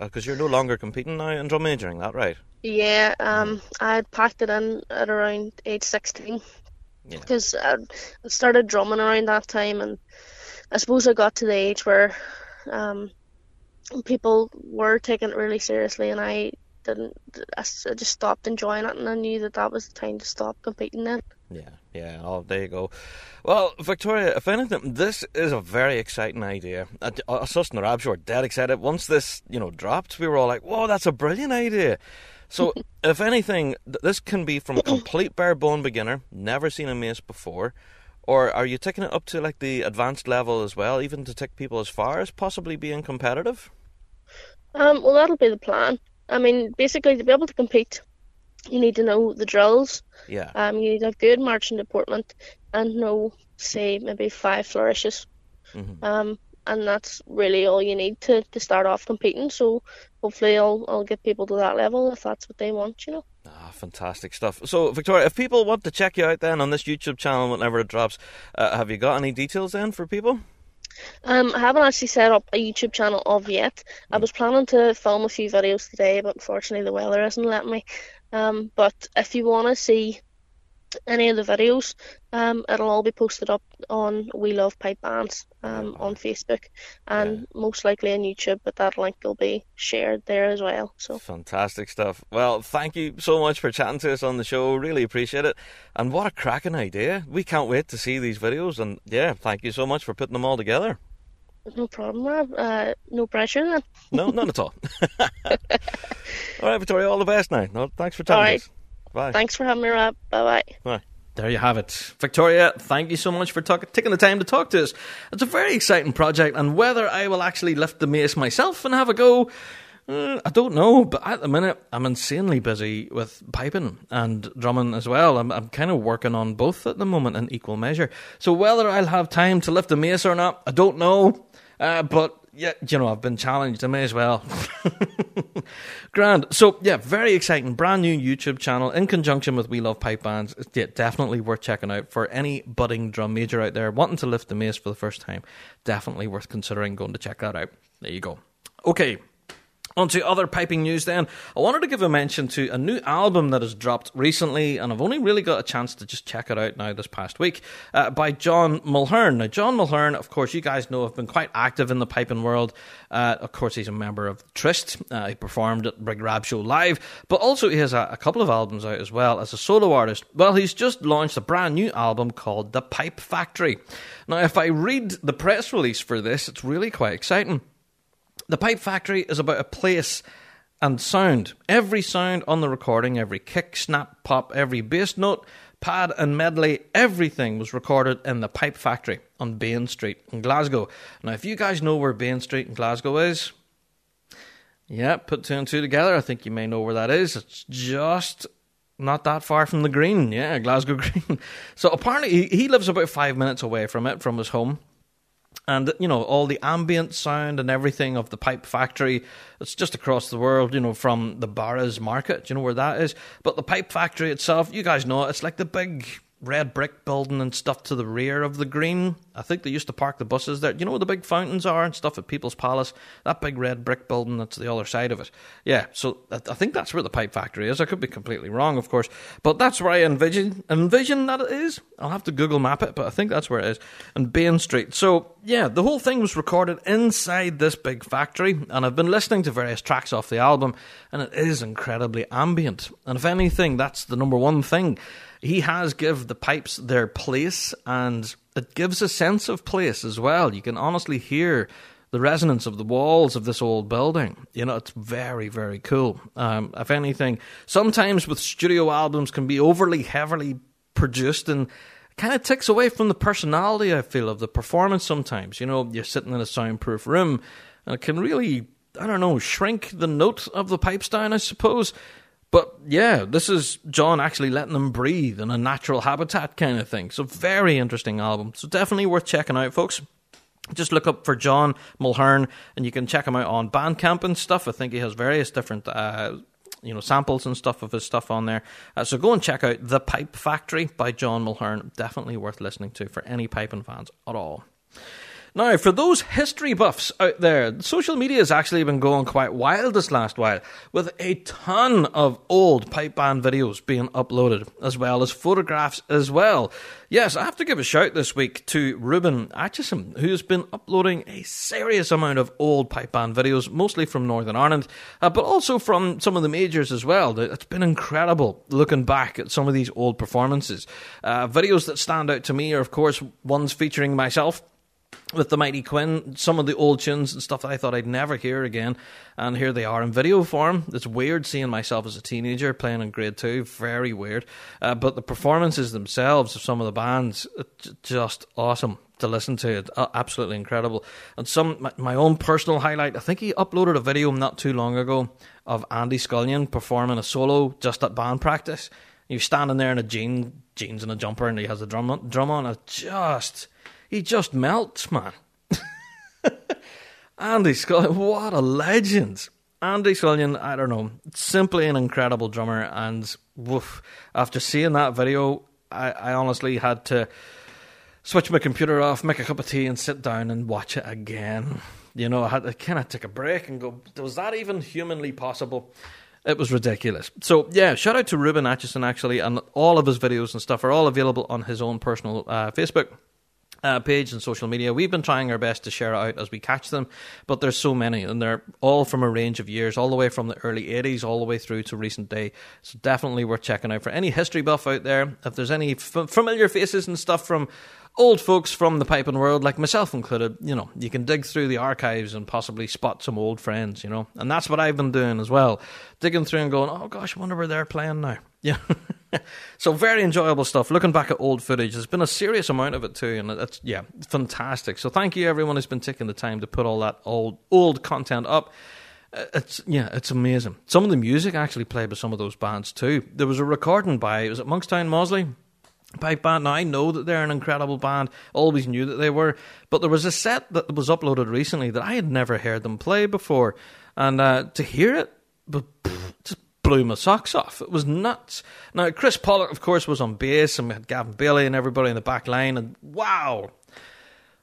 Because you're no longer competing now in drum majoring, that right? yeah, um, I had packed it in at around age sixteen Yeah. Because I I started drumming around that time, and I suppose I got to the age where um, people were taking it really seriously, and I didn't. I just stopped enjoying it, and I knew that that was the time to stop competing. Then, Yeah, yeah. Oh, there you go. Well, Victoria, if anything, this is a very exciting idea. Us us in the Rab Show are dead excited. Once this, you know, dropped, we were all like, "Whoa, that's a brilliant idea." So, if anything, th- this can be from a complete bare bone beginner, never seen a mace before, or are you taking it up to like the advanced level as well, even to take people as far as possibly being competitive? um, well, that'll be the plan. I mean, basically, to be able to compete, you need to know the drills. Yeah, Um, you need to have good marching deportment and know, say, maybe five flourishes. Mhm. Um, and that's really all you need to, to start off competing. So hopefully, I'll I'll get people to that level if that's what they want. You know. Ah, fantastic stuff. So, Victoria, if people want to check you out then on this YouTube channel whenever it drops, uh, have you got any details then for people? Um, I haven't actually set up a YouTube channel of yet. I was planning to film a few videos today, but unfortunately the weather isn't letting me. Um, but if you want to see any of the videos, um, it'll all be posted up on We Love Pipe Bands um, on Facebook and yeah. most likely on YouTube, but that link will be shared there as well. So fantastic stuff. Well, thank you so much for chatting to us on the show. Really appreciate it. And what a cracking idea! We can't wait to see these videos. And yeah, thank you so much for putting them all together. No problem, Rob. Uh, no pressure then. no, none at all. all right, Victoria. All the best now. No, thanks for telling us. Bye. Thanks for having me, Rob. Bye bye. Bye. There you have it. Victoria, thank you so much for talk- taking the time to talk to us. It's a very exciting project, and whether I will actually lift the mace myself and have a go, uh, I don't know. But at the minute, I'm insanely busy with piping and drumming as well. I'm, I'm kind of working on both at the moment in equal measure. So whether I'll have time to lift the mace or not, I don't know. Uh, but yeah, you know, I've been challenged. I may as well. Grand. So, yeah, very exciting. Brand new YouTube channel in conjunction with We Love Pipe Bands. It's yeah, definitely worth checking out for any budding drum major out there wanting to lift the mace for the first time. Definitely worth considering going to check that out. There you go. Okay, on to other piping news then. I wanted to give a mention to a new album that has dropped recently, and I've only really got a chance to just check it out now this past week, uh, by John Mulhearn. Now, John Mulhearn, of course, you guys know, have been quite active in the piping world. Uh, of course, he's a member of Tryst. Uh, he performed at Big Rab Show Live, but also he has a, a couple of albums out as well as a solo artist. Well, he's just launched a brand new album called The Pipe Factory. Now, if I read the press release for this, it's really quite exciting. The Pipe Factory is about a place and sound. Every sound on the recording, every kick, snap, pop, every bass note, pad, and medley, everything was recorded in the Pipe Factory on Bain Street in Glasgow. Now, if you guys know where Bain Street in Glasgow is, yeah, put two and two together. I think you may know where that is. It's just not that far from the Green. Yeah, Glasgow Green. So apparently he, lives about five minutes away from it, from his home and you know all the ambient sound and everything of the pipe factory it's just across the world you know from the Barras market. You know where that is? But the pipe factory itself you guys know it's like the big red brick building and stuff to the rear of the green. I think they used to park the buses there. You know where the big fountains are and stuff at People's Palace? That big red brick building that's the other side of it. Yeah, so I think that's where the pipe factory is. I could be completely wrong, of course, but that's where I envision envision that it is. I'll have to Google map it, but I think that's where it is. And Bain Street. So yeah, the whole thing was recorded inside this big factory, and I've been listening to various tracks off the album, and it is incredibly ambient. And if anything, that's the number one thing he has give the pipes their place and it gives a sense of place as well. You can honestly hear the resonance of the walls of this old building. You know, it's very, very cool. Um, if anything, sometimes with studio albums can be overly heavily produced and kind of takes away from the personality, I feel, of the performance sometimes. You know, you're sitting in a soundproof room and it can really, I don't know, shrink the note of the pipes down, I suppose. But yeah, this is John actually letting them breathe in a natural habitat kind of thing. So very interesting album. So definitely worth checking out, folks. Just look up for John Mulhearn, and you can check him out on Bandcamp and stuff. I think he has various different, uh, you know, samples and stuff of his stuff on there. Uh, so go and check out The Pipe Factory by John Mulhearn. Definitely worth listening to for any piping fans at all. Now, for those history buffs out there, social media has actually been going quite wild this last while, with a ton of old pipe band videos being uploaded, as well as photographs as well. Yes, I have to give a shout this week to Ruben Atchison, who's been uploading a serious amount of old pipe band videos, mostly from Northern Ireland, uh, but also from some of the majors as well. It's been incredible looking back at some of these old performances. Uh, videos that stand out to me are, of course, ones featuring myself with the Mighty Quinn, some of the old tunes and stuff that I thought I'd never hear again, and here they are in video form. It's weird seeing myself as a teenager playing in grade two, very weird. Uh, but the performances themselves of some of the bands, just awesome to listen to. It uh, absolutely incredible. And some my, my, own personal highlight. I think he uploaded a video not too long ago of Andy Scullion performing a solo just at band practice. He was standing there in a jean, jeans and a jumper, and he has a drum on, drum on. It just he just melts, man. Andy Scullion, what a legend. Andy Scullion, I don't know, simply an incredible drummer. And woof, after seeing that video, I, I honestly had to switch my computer off, make a cup of tea, and sit down and watch it again. You know, I had to kind of take a break and go, was that even humanly possible? It was ridiculous. So yeah, shout out to Ruben Atchison actually, and all of his videos and stuff are all available on his own personal uh, Facebook uh, page and social media. We've been trying our best to share out as we catch them, but there's so many, and they're all from a range of years, all the way from the early 80s all the way through to recent day. So definitely worth checking out for any history buff out there. If there's any f- familiar faces and stuff from old folks from the piping world, like myself included, you know, you can dig through the archives and possibly spot some old friends, you know, and that's what I've been doing as well, digging through and going, oh gosh, I wonder where they're playing now. Yeah. so very enjoyable stuff. Looking back at old footage, there's been a serious amount of it too, and that's yeah, fantastic. So thank you everyone who's been taking the time to put all that old old content up. Uh, It's yeah, it's amazing. Some of the music actually played by some of those bands too. There was a recording by was it Monkstown Mossley? Pipe band. Now I know that they're an incredible band. Always knew that they were, but there was a set that was uploaded recently that I had never heard them play before, and uh, to hear it, but just blew my socks off. It was nuts. Now Chris Pollock, of course, was on bass, and we had Gavin Bailey and everybody in the back line, and wow.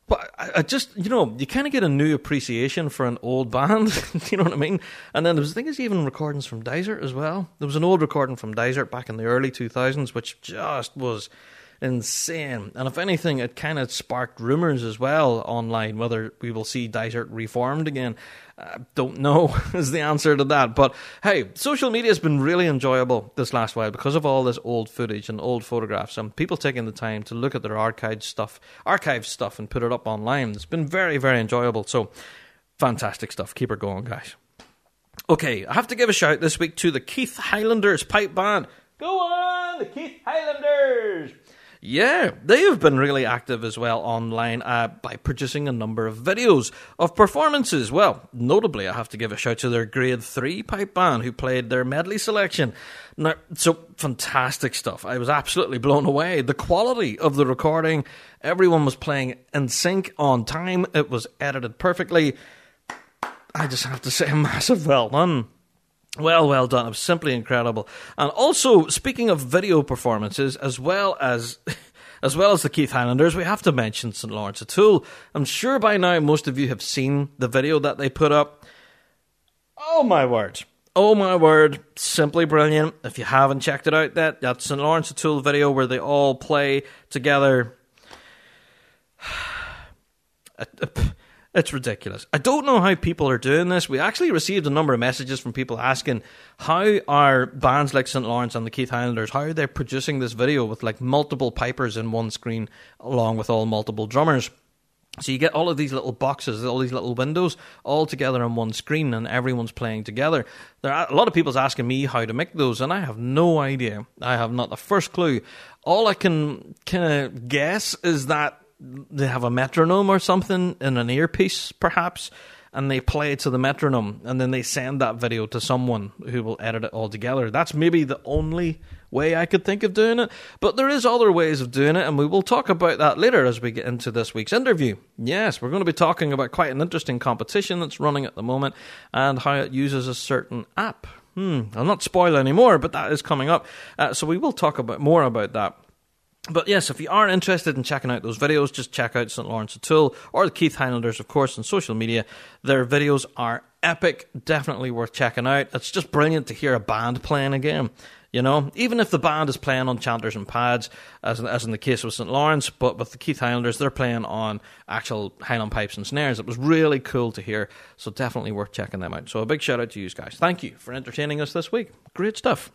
But I, just, you know, you kind of get a new appreciation for an old band. you know what I mean? And then there was, I think, there's even recordings from Dysart as well. There was an old recording from Dysart back in the early 2000s, which just was insane. And if anything, it kind of sparked rumours as well online whether we will see Dysart reformed again. Uh, don't know is the answer to that. But hey, social media has been really enjoyable this last while because of all this old footage and old photographs and people taking the time to look at their archived stuff, archive stuff, and put it up online. It's been very, very enjoyable. So fantastic stuff. Keep it going, guys. Okay, I have to give a shout this week to the Keith Highlanders pipe band. Go on, the Keith Highlanders! Yeah, they have been really active as well online uh, by producing a number of videos of performances. Well, notably, I have to give a shout to their grade 3 pipe band who played their medley selection. Now, so fantastic stuff. I was absolutely blown away. The quality of the recording, everyone was playing in sync on time, it was edited perfectly. I just have to say, a massive well done. Well, well done. It was simply incredible. And also, speaking of video performances, as well as as well as the Keith Highlanders, we have to mention St. Lawrence O'Toole. I'm sure by now most of you have seen the video that they put up. Oh my word. Oh my word. Simply brilliant. If you haven't checked it out yet, that St. Lawrence O'Toole video where they all play together. It's ridiculous. I don't know how people are doing this. We actually received a number of messages from people asking how are bands like St. Lawrence and the Keith Highlanders, how are they producing this video with like multiple pipers in one screen along with all multiple drummers. So you get all of these little boxes, all these little windows, all together on one screen, and everyone's playing together. There are a lot of people's asking me how to make those, and I have no idea. I have not the first clue. All I can kind of guess is that they have a metronome or something in an earpiece, perhaps, and they play to the metronome, and then they send that video to someone who will edit it all together. That's maybe the only way I could think of doing it, but there is other ways of doing it, and we will talk about that later as we get into this week's interview. Yes, we're going to be talking about quite an interesting competition that's running at the moment and how it uses a certain app. Hmm, I'll not spoil any more, but that is coming up, uh, so we will talk about more about that. But yes, if you are interested in checking out those videos, just check out St. Lawrence O'Toole or the Keith Highlanders, of course, on social media. Their videos are epic, definitely worth checking out. It's just brilliant to hear a band playing again. You know, even if the band is playing on chanters and pads, as as in the case with St. Lawrence, but with the Keith Highlanders, they're playing on actual Highland pipes and snares. It was really cool to hear, so definitely worth checking them out. So a big shout out to you guys. Thank you for entertaining us this week. Great stuff.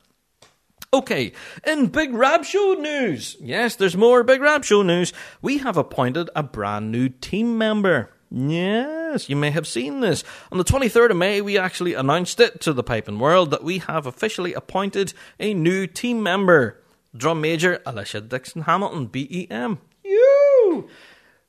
Okay, in Big Rab Show news, yes, there's more Big Rab Show news. We have appointed a brand new team member. Yes, you may have seen this. On the 23rd of May, we actually announced it to the piping world that we have officially appointed a new team member. Drum Major Alicia Dixon Hamilton, BEM. You!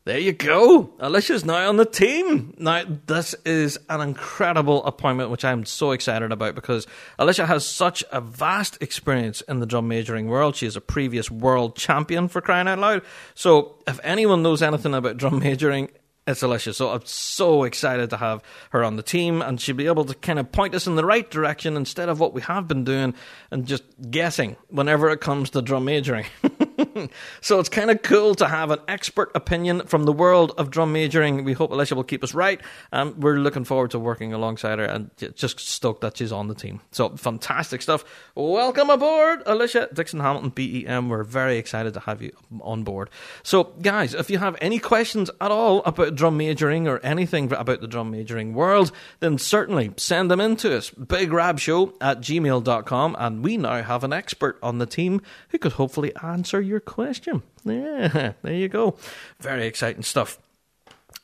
There you go. Alicia's now on the team. Now, this is an incredible appointment, which I'm so excited about because Alicia has such a vast experience in the drum majoring world. She is a previous world champion for crying out loud. So, if anyone knows anything about drum majoring, it's Alicia. So I'm so excited to have her on the team, and she'll be able to kind of point us in the right direction instead of what we have been doing and just guessing whenever it comes to drum majoring. so it's kind of cool to have an expert opinion from the world of drum majoring. We hope Alicia will keep us right. Um, we're looking forward to working alongside her and just stoked that she's on the team. So fantastic stuff. Welcome aboard, Alicia Dixon Hamilton, BEM. We're very excited to have you on board. So, guys, if you have any questions at all about drum majoring or anything about the drum majoring world, then certainly send them in to us. BigRabShow at gmail.com. And we now have an expert on the team who could hopefully answer your question. Yeah, there you go. Very exciting stuff.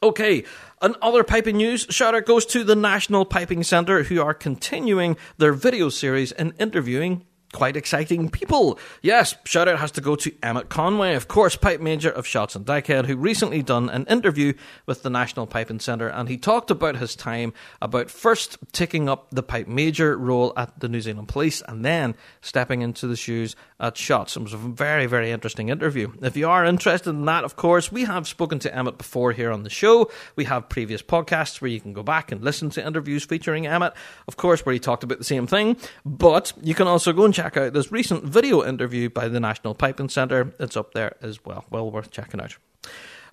Okay, and other piping news. Shout out goes to the National Piping Centre, who are continuing their video series and interviewing quite exciting people. Yes, shout out has to go to Emmett Conway, of course, pipe major of Shotts and Dykehead, who recently done an interview with the National Piping Centre, and he talked about his time about first taking up the pipe major role at the New Zealand Police and then stepping into the shoes at Shotts. It was a very, very interesting interview. If you are interested in that, of course, we have spoken to Emmett before here on the show. We have previous podcasts where you can go back and listen to interviews featuring Emmett, of course, where he talked about the same thing, but you can also go and check out this recent video interview by the National Piping Centre. It's up there as well. Well worth checking out.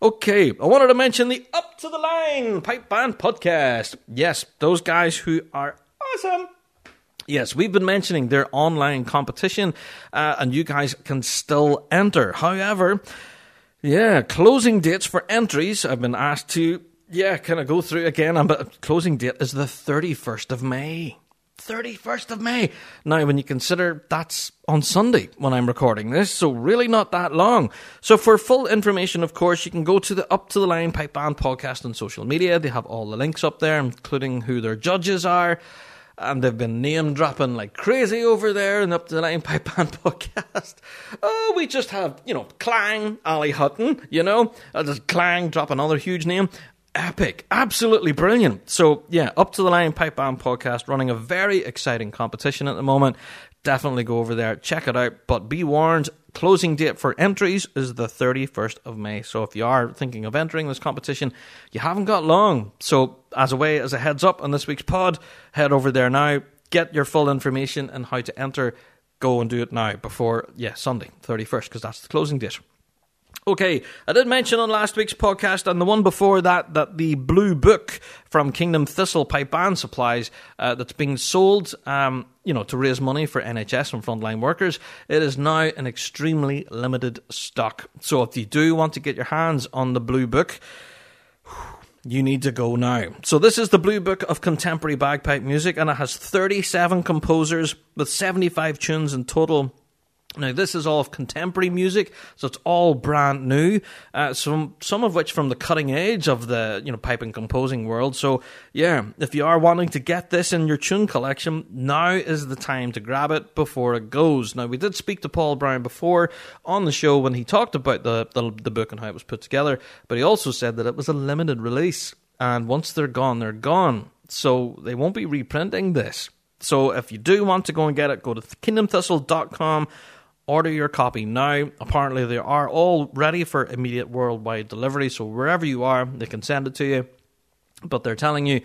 Okay, I wanted to mention the Up to the Line Pipe Band podcast. Yes, those guys who are awesome. Yes, we've been mentioning their online competition, uh, and you guys can still enter. However, yeah, closing dates for entries. I've been asked to, yeah, kind of go through again, but closing date is the 31st of May. 31st of May. Now, when you consider that's on Sunday when I'm recording this, so really not that long. So, for full information, of course, you can go to the Up to the Line Pipe Band podcast on social media. They have all the links up there, including who their judges are. And they've been name dropping like crazy over there in the Up to the Line Pipe Band podcast. Oh, we just have, you know, Clang, Ali Hutton, you know, uh, just Clang drop another huge name epic, absolutely brilliant. So yeah, up to the line pipe band podcast running a very exciting competition at the moment. Definitely go over there, check it out. But be warned, closing date for entries is the 31st of May. So if you are thinking of entering this competition, you haven't got long. So as a way, as a heads up on this week's pod, head over there now, get your full information and how to enter. Go and do it now before yeah Sunday 31st because that's the closing date. Okay, I did mention on last week's podcast and the one before that that the blue book from Kingdom Thistle Pipe Band Supplies uh, that's being sold, um, you know, to raise money for NHS and frontline workers, it is now an extremely limited stock. So if you do want to get your hands on the blue book, you need to go now. So this is the Blue Book of Contemporary Bagpipe Music, and it has 37 composers with 75 tunes in total now, this is all of contemporary music, so it's all brand new. Uh, some some of which from the cutting edge of the you know pipe and composing world. So yeah, if you are wanting to get this in your tune collection, now is the time to grab it before it goes. Now, we did speak to Paul Brown before on the show when he talked about the the, the book and how it was put together, but he also said that it was a limited release, and once they're gone, they're gone. So they won't be reprinting this. So if you do want to go and get it, go to kingdomthistle.com Order your copy now. Apparently, they are all ready for immediate worldwide delivery, so wherever you are, they can send it to you. But they're telling you,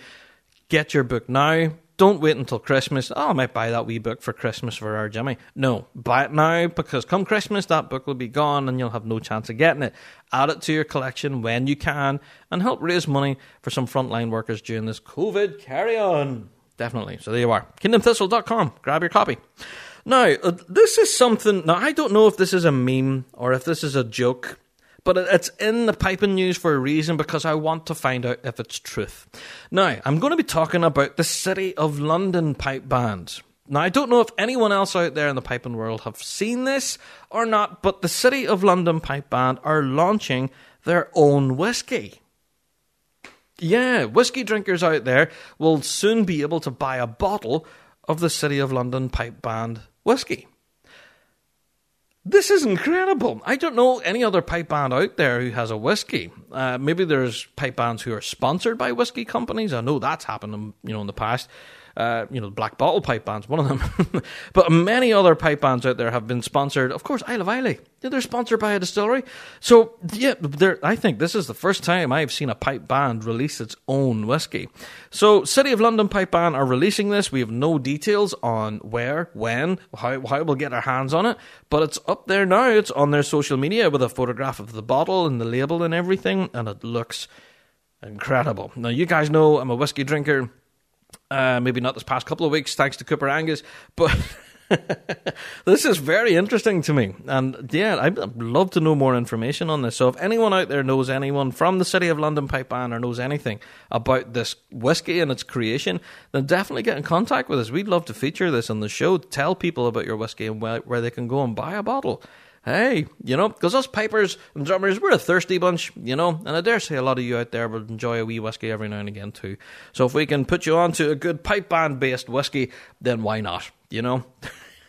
get your book now. Don't wait until Christmas. Oh, I might buy that wee book for Christmas for our Jimmy. No, buy it now because come Christmas, that book will be gone and you'll have no chance of getting it. Add it to your collection when you can and help raise money for some frontline workers during this COVID carry on. Definitely. So there you are. KingdomThistle.com. Grab your copy. Now, uh, this is something. Now, I don't know if this is a meme or if this is a joke, but it's in the piping news for a reason because I want to find out if it's truth. Now, I'm going to be talking about the City of London pipe band. Now, I don't know if anyone else out there in the piping world have seen this or not, but the City of London pipe band are launching their own whiskey. Yeah, whiskey drinkers out there will soon be able to buy a bottle of the City of London pipe band whiskey. This is incredible. I don't know any other pipe band out there who has a whiskey. Uh, maybe there's pipe bands who are sponsored by whiskey companies. I know that's happened, you know, in the past. Uh, you know, Black Bottle pipe bands, one of them. but many other pipe bands out there have been sponsored. Of course, Isle of Islay. They're sponsored by a distillery. So, yeah, I think this is the first time I've seen a pipe band release its own whiskey. So, City of London Pipe Band are releasing this. We have no details on where, when, how, how we'll get our hands on it, but it's up there now. It's on their social media with a photograph of the bottle and the label and everything, and it looks incredible. Now, you guys know I'm a whiskey drinker. Uh, maybe not this past couple of weeks, thanks to Coupar Angus, but this is very interesting to me. And yeah, I'd love to know more information on this. So if anyone out there knows anyone from the City of London Pipe Band or knows anything about this whiskey and its creation, then definitely get in contact with us. We'd love to feature this on the show. Tell people about your whiskey and where, where they can go and buy a bottle hey, you know, because us pipers and drummers, we're a thirsty bunch, you know, and I dare say a lot of you out there would enjoy a wee whiskey every now and again too. So if we can put you on to a good pipe band based whiskey, then why not, you know?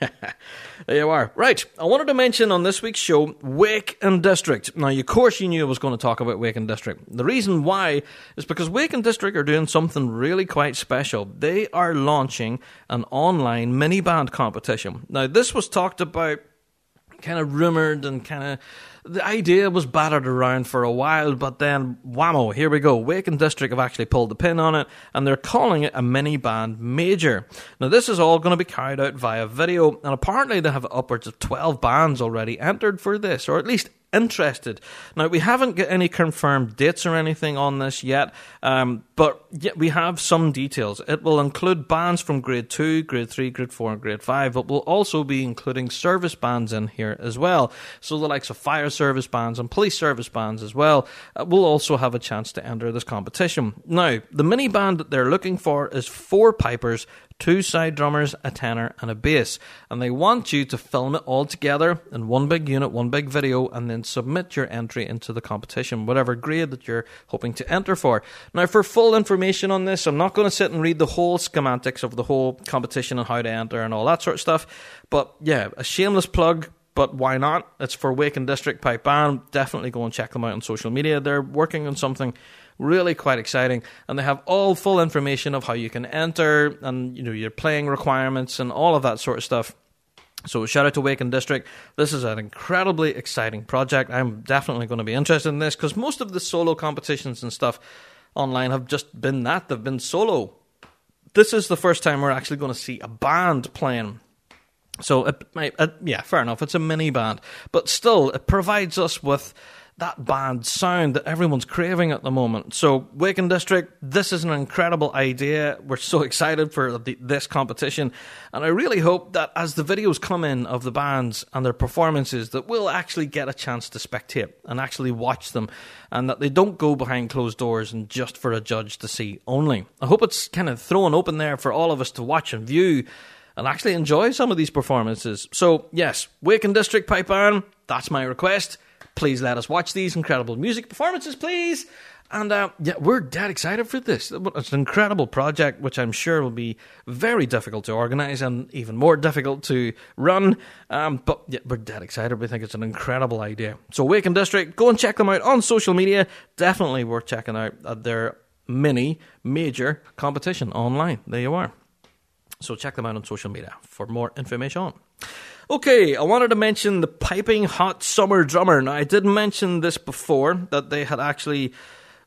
there you are. Right, I wanted to mention on this week's show Wake and District. Now, of course, you knew I was going to talk about Wake and District. The reason why is because Wake and District are doing something really quite special. They are launching an online mini band competition. Now, this was talked about kind of rumored and kind of the idea was battered around for a while, but then whammo, here we go. Wake and District have actually pulled the pin on it, and they're calling it a mini band major. Now, this is all going to be carried out via video, and apparently they have upwards of 12 bands already entered for this, or at least interested. Now, we haven't got any confirmed dates or anything on this yet, um, but yet we have some details. It will include bands from grade 2, grade 3, grade 4, and grade 5, but we'll also be including service bands in here as well. So, the likes of fire service bands and police service bands as well uh, will also have a chance to enter this competition. Now, the mini band that they're looking for is four pipers, two side drummers, a tenor, and a bass. And they want you to film it all together in one big unit, one big video, and then submit your entry into the competition, whatever grade that you're hoping to enter for. Now, for full information on this, I'm not going to sit and read the whole schematics of the whole competition and how to enter and all that sort of stuff. But yeah, a shameless plug but why not? It's for Wake and District Pipe Band. Definitely go and check them out on social media. They're working on something really quite exciting and they have all full information of how you can enter and you know your playing requirements and all of that sort of stuff so shout out to Wake and District. This is an incredibly exciting project. I'm definitely going to be interested in this because most of the solo competitions and stuff online have just been that. They've been solo. This is the first time we're actually going to see a band playing. So, yeah, fair enough. It's a mini band, but still, it provides us with that band sound that everyone's craving at the moment. So, Wake and District, this is an incredible idea. We're so excited for the, this competition, and I really hope that as the videos come in of the bands and their performances, that we'll actually get a chance to spectate and actually watch them, and that they don't go behind closed doors and just for a judge to see only. I hope it's kind of thrown open there for all of us to watch and view. And actually enjoy some of these performances. So, yes, Waken District Pipe Band, that's my request. Please let us watch these incredible music performances, please. And uh, yeah, we're dead excited for this. It's an incredible project, which I'm sure will be very difficult to organise and even more difficult to run. Um, but yeah, we're dead excited. We think it's an incredible idea. So, Waken District, go and check them out on social media. Definitely worth checking out their mini major competition online. There you are. So, check them out on social media for more information. Okay, I wanted to mention the Piping Hot Summer Drummer. Now, I did mention this before that they had actually,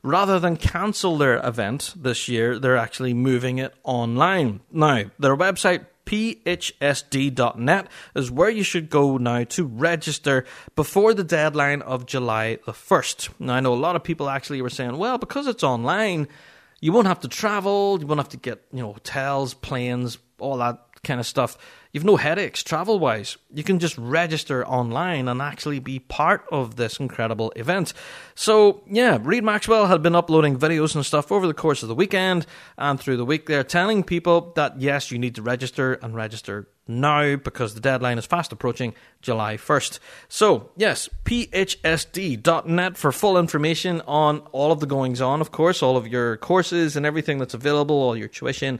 rather than cancel their event this year, they're actually moving it online. Now, their website, phsd.net is where you should go now to register before the deadline of July the 1st. Now, I know a lot of people actually were saying, well, because it's online, you won't have to travel, you won't have to get, you know, hotels, planes, all that kind of stuff. You've no headaches travel wise. You can just register online and actually be part of this incredible event. So, yeah, Reid Maxwell had been uploading videos and stuff over the course of the weekend and through the week there, telling people that yes, you need to register and register now because the deadline is fast approaching July 1st. So, yes, phsd.net for full information on all of the goings on, of course, all of your courses and everything that's available, all your tuition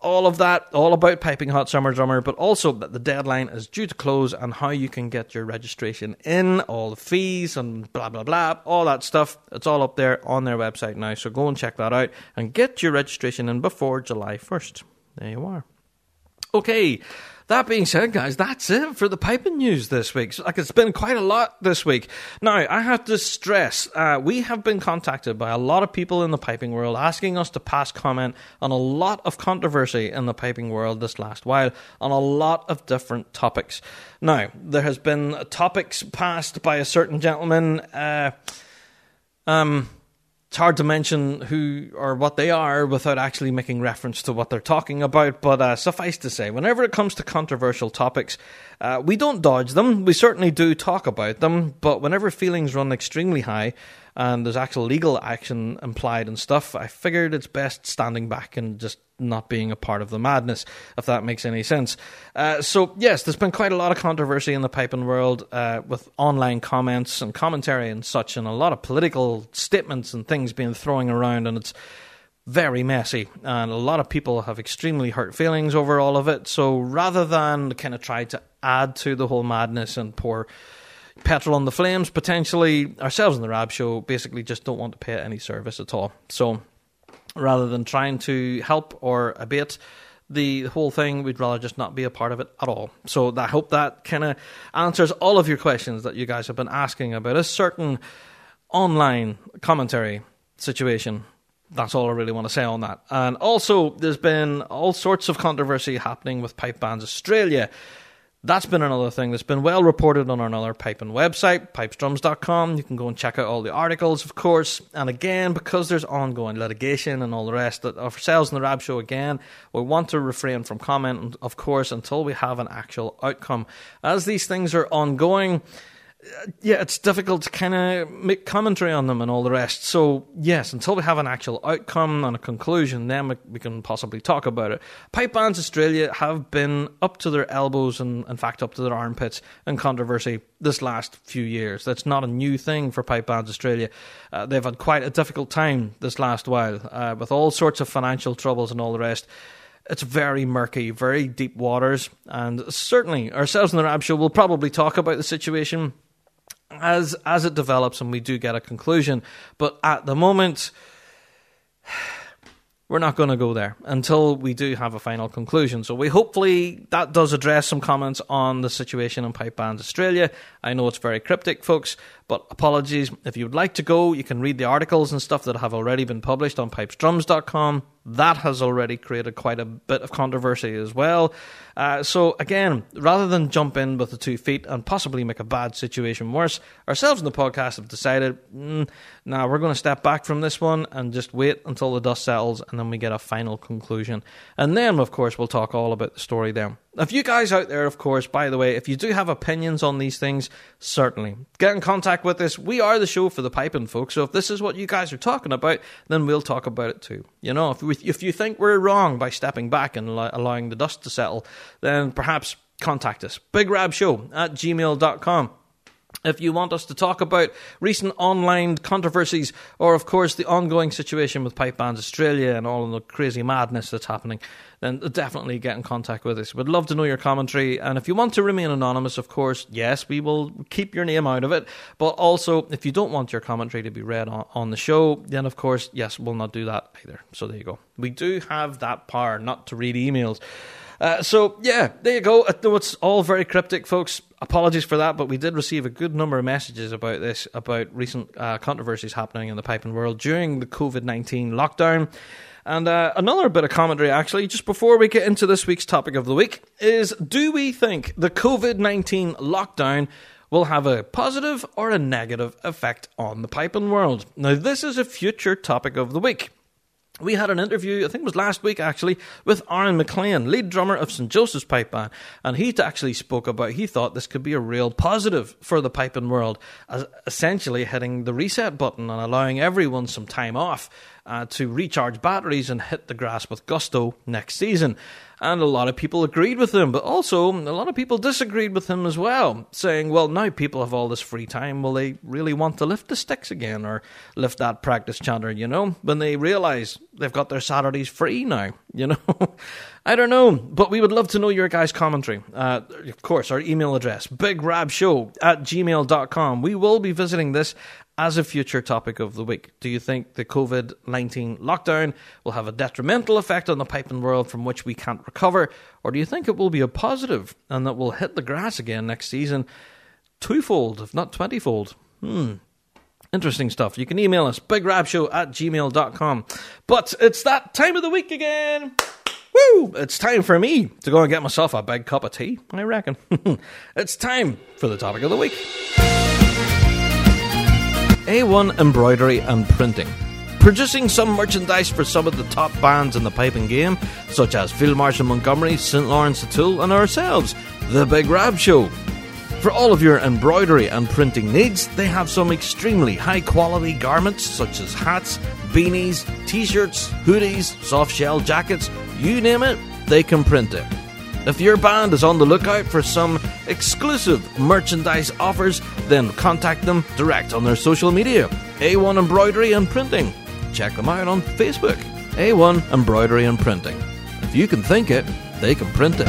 all of that, all about Piping Hot Summer Drummer, but also that the deadline is due to close and how you can get your registration in, all the fees and blah, blah, blah, all that stuff. It's all up there on their website now. So go and check that out and get your registration in before July 1st. There you are. Okay, that being said, guys, that's it for the piping news this week. So, like, it's been quite a lot this week. Now, I have to stress, uh, we have been contacted by a lot of people in the piping world asking us to pass comment on a lot of controversy in the piping world this last while on a lot of different topics. Now, there has been topics passed by a certain gentleman. Uh, um, it's hard to mention who or what they are without actually making reference to what they're talking about. But uh, suffice to say, whenever it comes to controversial topics, uh, we don't dodge them. We certainly do talk about them. But whenever feelings run extremely high, and there's actual legal action implied and stuff, I figured it's best standing back and just not being a part of the madness, if that makes any sense. Uh, so, yes, there's been quite a lot of controversy in the piping world uh, with online comments and commentary and such, and a lot of political statements and things being thrown around, and it's very messy, and a lot of people have extremely hurt feelings over all of it. So, rather than kind of try to add to the whole madness and pour petrol on the flames, potentially ourselves in the Rab Show basically just don't want to pay any service at all. So rather than trying to help or abate the whole thing, we'd rather just not be a part of it at all. So I hope that kind of answers all of your questions that you guys have been asking about a certain online commentary situation. That's all I really want to say on that. And also, there's been all sorts of controversy happening with Pipe Bands Australia. That's been another thing that's been well reported on our another piping website, pipesdrums.com. You can go and check out all the articles, of course. And again, because there's ongoing litigation and all the rest of ourselves in the Rab Show, again, we want to refrain from comment, of course, until we have an actual outcome. As these things are ongoing, yeah, it's difficult to kind of make commentary on them and all the rest. So, yes, until we have an actual outcome and a conclusion, then we, we can possibly talk about it. Pipe bands Australia have been up to their elbows and, in fact, up to their armpits in controversy this last few years. That's not a new thing for Pipe bands Australia. Uh, they've had quite a difficult time this last while uh, with all sorts of financial troubles and all the rest it's very murky, very deep waters, and certainly ourselves in the Rab Show will probably talk about the situation as as it develops and we do get a conclusion. But at the moment, we're not going to go there until we do have a final conclusion. So we hopefully that does address some comments on the situation in Pipe Bands Australia. I know it's very cryptic, folks, but apologies. If you would like to go, you can read the articles and stuff that have already been published on pipesdrums.com. That has already created quite a bit of controversy as well. Uh, so, again, rather than jump in with the two feet and possibly make a bad situation worse, ourselves in the podcast have decided, mm, now nah, we're going to step back from this one and just wait until the dust settles and then we get a final conclusion. And then, of course, we'll talk all about the story then. If you guys out there, of course, by the way, if you do have opinions on these things, certainly get in contact with us. We are the show for the piping folks. So if this is what you guys are talking about, then we'll talk about it too. You know, if we, if you think we're wrong by stepping back and allowing the dust to settle, then perhaps contact us. BigRabShow at gmail.com. If you want us to talk about recent online controversies or, of course, the ongoing situation with Pipe Bands Australia and all of the crazy madness that's happening, then definitely get in contact with us. We'd love to know your commentary. And if you want to remain anonymous, of course, yes, we will keep your name out of it. But also, if you don't want your commentary to be read on, on the show, then, of course, yes, we'll not do that either. So there you go. We do have that power not to read emails. Uh, so yeah, there you go. It's all very cryptic, folks. Apologies for that, but we did receive a good number of messages about this, about recent uh, controversies happening in the piping world during the COVID nineteen lockdown. And uh, another bit of commentary, actually, just before we get into this week's topic of the week, is do we think the COVID 19 lockdown will have a positive or a negative effect on the piping world? Now, this is a future topic of the week. We had an interview, I think it was last week actually, with Aaron McLean, lead drummer of St. Joseph's Pipe Band. And he actually spoke about, he thought this could be a real positive for the piping world, as essentially hitting the reset button and allowing everyone some time off uh, to recharge batteries and hit the grass with gusto next season. And a lot of people agreed with him, but also a lot of people disagreed with him as well, saying, well, now people have all this free time. Will they really want to lift the sticks again or lift that practice chanter, you know, when they realize they've got their Saturdays free now, you know? I don't know, but we would love to know your guys' commentary. Uh, of course, our email address, bigrabshow at gmail.com. We will be visiting this as a future topic of the week. Do you think the COVID 19 lockdown will have a detrimental effect on the piping world from which we can't recover? Or do you think it will be a positive and that we'll hit the grass again next season twofold, if not twentyfold? Hmm. Interesting stuff. You can email us, bigrabshow at gmail.com. But it's that time of the week again. Woo! It's time for me to go and get myself a big cup of tea, I reckon. it's time for the topic of the week. A1 Embroidery and Printing. Producing some merchandise for some of the top bands in the piping game, such as Field Marshal Montgomery, St. Lawrence O'Toole, and ourselves, The Big Rab Show. For all of your embroidery and printing needs, they have some extremely high quality garments such as hats, beanies, t shirts, hoodies, soft shell jackets, you name it, they can print it. If your band is on the lookout for some exclusive merchandise offers, then contact them direct on their social media. A1 Embroidery and Printing. Check them out on Facebook. A1 Embroidery and Printing. If you can think it, they can print it.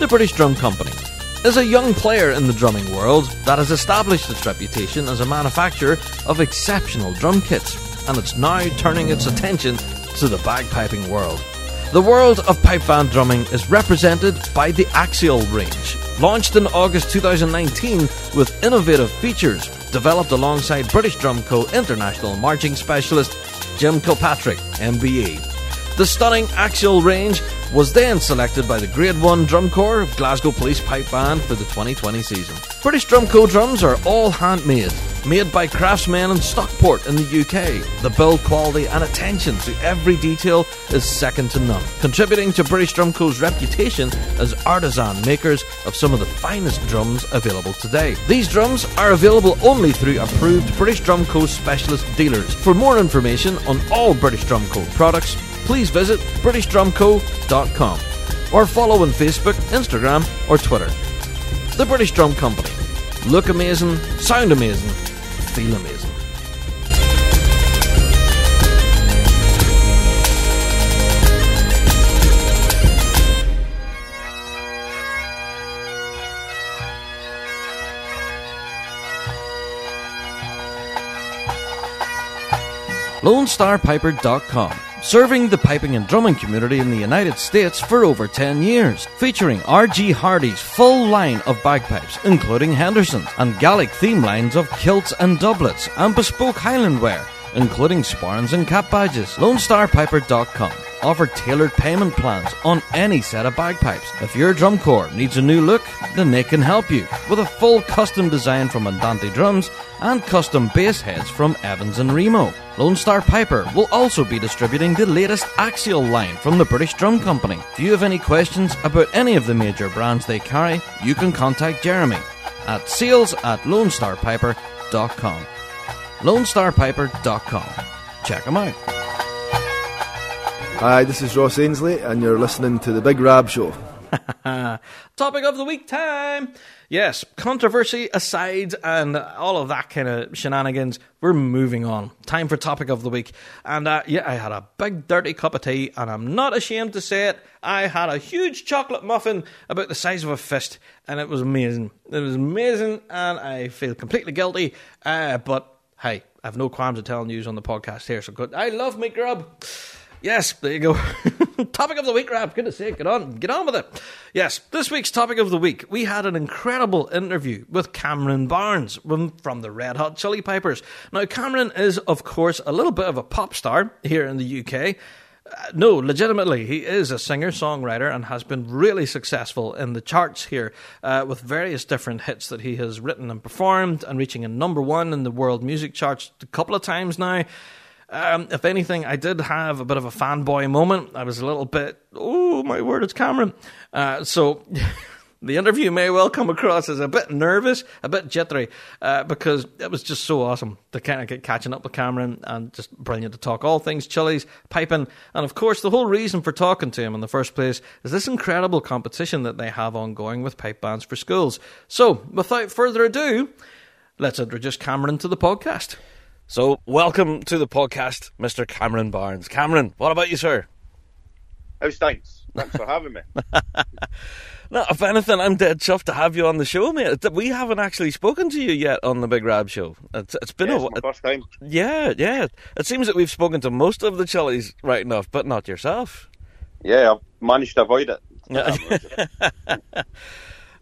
The British Drum Company is a young player in the drumming world that has established its reputation as a manufacturer of exceptional drum kits, and it's now turning its attention to the bagpiping world. The world of pipe band drumming is represented by the Axial range, launched in August 2019 with innovative features developed alongside British Drum Co. international marching specialist Jim Kilpatrick, MBE. The stunning Axial range was then selected by the Grade 1 Drum Corps of Glasgow Police Pipe Band for the 2020 season. British Drum Co drums are all handmade, made by craftsmen in Stockport in the UK. The build quality and attention to every detail is second to none, contributing to British Drum Co.'s reputation as artisan makers of some of the finest drums available today. These drums are available only through approved British Drum Co. specialist dealers. For more information on all British Drum Co. products, please visit BritishDrumCo.com or follow on Facebook, Instagram, or Twitter. The British Drum Company. Look amazing, sound amazing, feel amazing. LoneStarPiper.com serving the piping and drumming community in the United States for over 10 years, featuring R.G. Hardy's full line of bagpipes, including Henderson's, and Gaelic theme lines of kilts and doublets, and bespoke Highland wear, including sporrans and cap badges. LoneStarPiper.com offer tailored payment plans on any set of bagpipes. If your drum corps needs a new look, then they can help you with a full custom design from Andante Drums and custom bass heads from Evans and Remo. Lone Star Piper will also be distributing the latest Axial line from the British Drum Company. If you have any questions about any of the major brands they carry, you can contact Jeremy at sales at lonestarpiper.com. lonestarpiper.com. Check them out. Hi, this is Ross Ainsley, and you're listening to The Big Rab Show. Topic of the week time. Yes, controversy aside and all of that kind of shenanigans, we're moving on. Time for topic of the week. And uh, yeah, I had a big dirty cup of tea, and I'm not ashamed to say it. I had a huge chocolate muffin about the size of a fist, and it was amazing. It was amazing, and I feel completely guilty. Uh, but hey, I have no qualms of telling you on the podcast here, so good. I love meat grub. Yes, there you go. topic of the week, Rab. Goodness sake, get on, get on with it. Yes, this week's topic of the week, we had an incredible interview with Cameron Barnes from the Red Hot Chili Pipers. Now, Cameron is, of course, a little bit of a pop star here in the UK. Uh, no, legitimately, he is a singer songwriter and has been really successful in the charts here uh, with various different hits that he has written and performed and reaching a number one in the world music charts a couple of times now. Um, if anything, I did have a bit of a fanboy moment. I was a little bit, oh my word, it's Cameron. Uh, so the interview may well come across as a bit nervous, a bit jittery, uh, because it was just so awesome to kind of get catching up with Cameron and just brilliant to talk all things chilies, piping, and of course the whole reason for talking to him in the first place is this incredible competition that they have ongoing with pipe bands for schools. So, without further ado, let's introduce Cameron to the podcast. So, welcome to the podcast, Mr. Cameron Barnes. Cameron, what about you, sir? How's things? Thanks for having me. no, if anything, I'm dead chuffed to have you on the show, mate. We haven't actually spoken to you yet on the Big Rab Show. It's, it's been yeah, a it's first time. Yeah, yeah. It seems that we've spoken to most of the Chili's right enough, but not yourself. Yeah, I've managed to avoid it.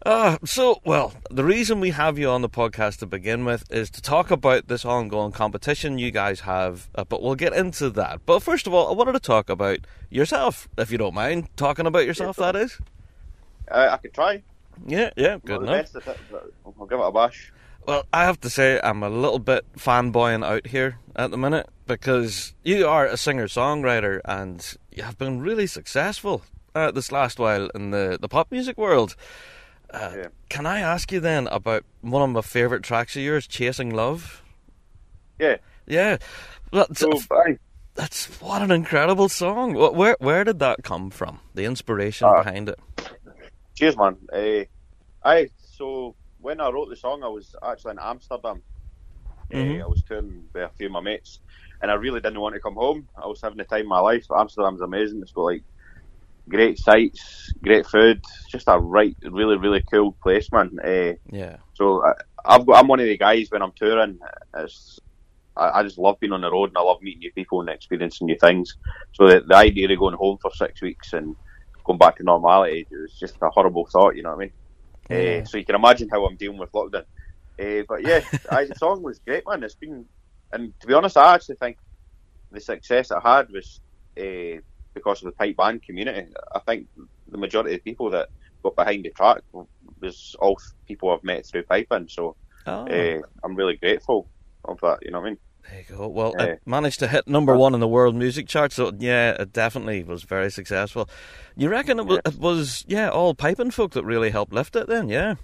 Uh, so, well, the reason we have you on the podcast to begin with is to talk about this ongoing competition you guys have, uh, but we'll get into that. But first of all, I wanted to talk about yourself, if you don't mind talking about yourself, yeah, that is. Uh, I could try. Yeah, yeah, good enough. It, I'll give it a bash. Well, I have to say, I'm a little bit fanboying out here at the minute because you are a singer songwriter and you have been really successful uh, this last while in the, the pop music world. Uh, yeah. Can I ask you then about one of my favourite tracks of yours, "Chasing Love"? Yeah, yeah. That's, so, that's what an incredible song. Where where did that come from? The inspiration uh, behind it. Cheers, man. Uh, I so when I wrote the song, I was actually in Amsterdam. Mm-hmm. Uh, I was touring with a few of my mates, and I really didn't want to come home. I was having the time of my life. Amsterdam's amazing. It's got like great sights, great food, just a right, really, really cool place, man. Uh, yeah. So I, I've got, I'm one of the guys when I'm touring. It's, I, I, just love being on the road and I love meeting new people and experiencing new things. So the, the idea of going home for six weeks and going back to normality is just a horrible thought. You know what I mean? Yeah. Uh, so you can imagine how I'm dealing with lockdown. Uh, but yeah, I, the song was great, man. It's been, and to be honest, I actually think the success it had was uh, because of the pipe band community. I think the majority of people that got behind the track was all people I've met through piping. So oh. uh, I'm really grateful of that. You know what I mean? There you go. Well, uh, it managed to hit number one in the world music chart, so yeah, it definitely was very successful. You reckon it was, yes. it was yeah, all piping folk that really helped lift it then, yeah?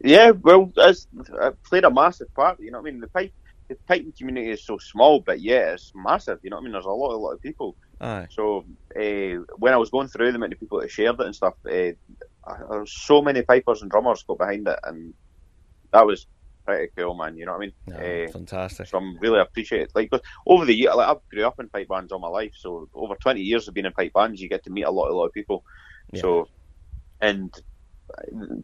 Yeah, well, it's, it played a massive part. You know what I mean? The pipe, the piping community is so small, but yeah, it's massive. You know what I mean? There's a lot, a lot of people Aye. So uh, when I was going through the many people that shared it and stuff, uh, there was so many pipers and drummers got behind it, and that was pretty cool, man. You know what I mean? Yeah, uh, fantastic. So I'm really appreciate like over the year, like I grew up in pipe bands all my life, so over 20 years of being in pipe bands, you get to meet a lot, a lot of people. Yeah. So, and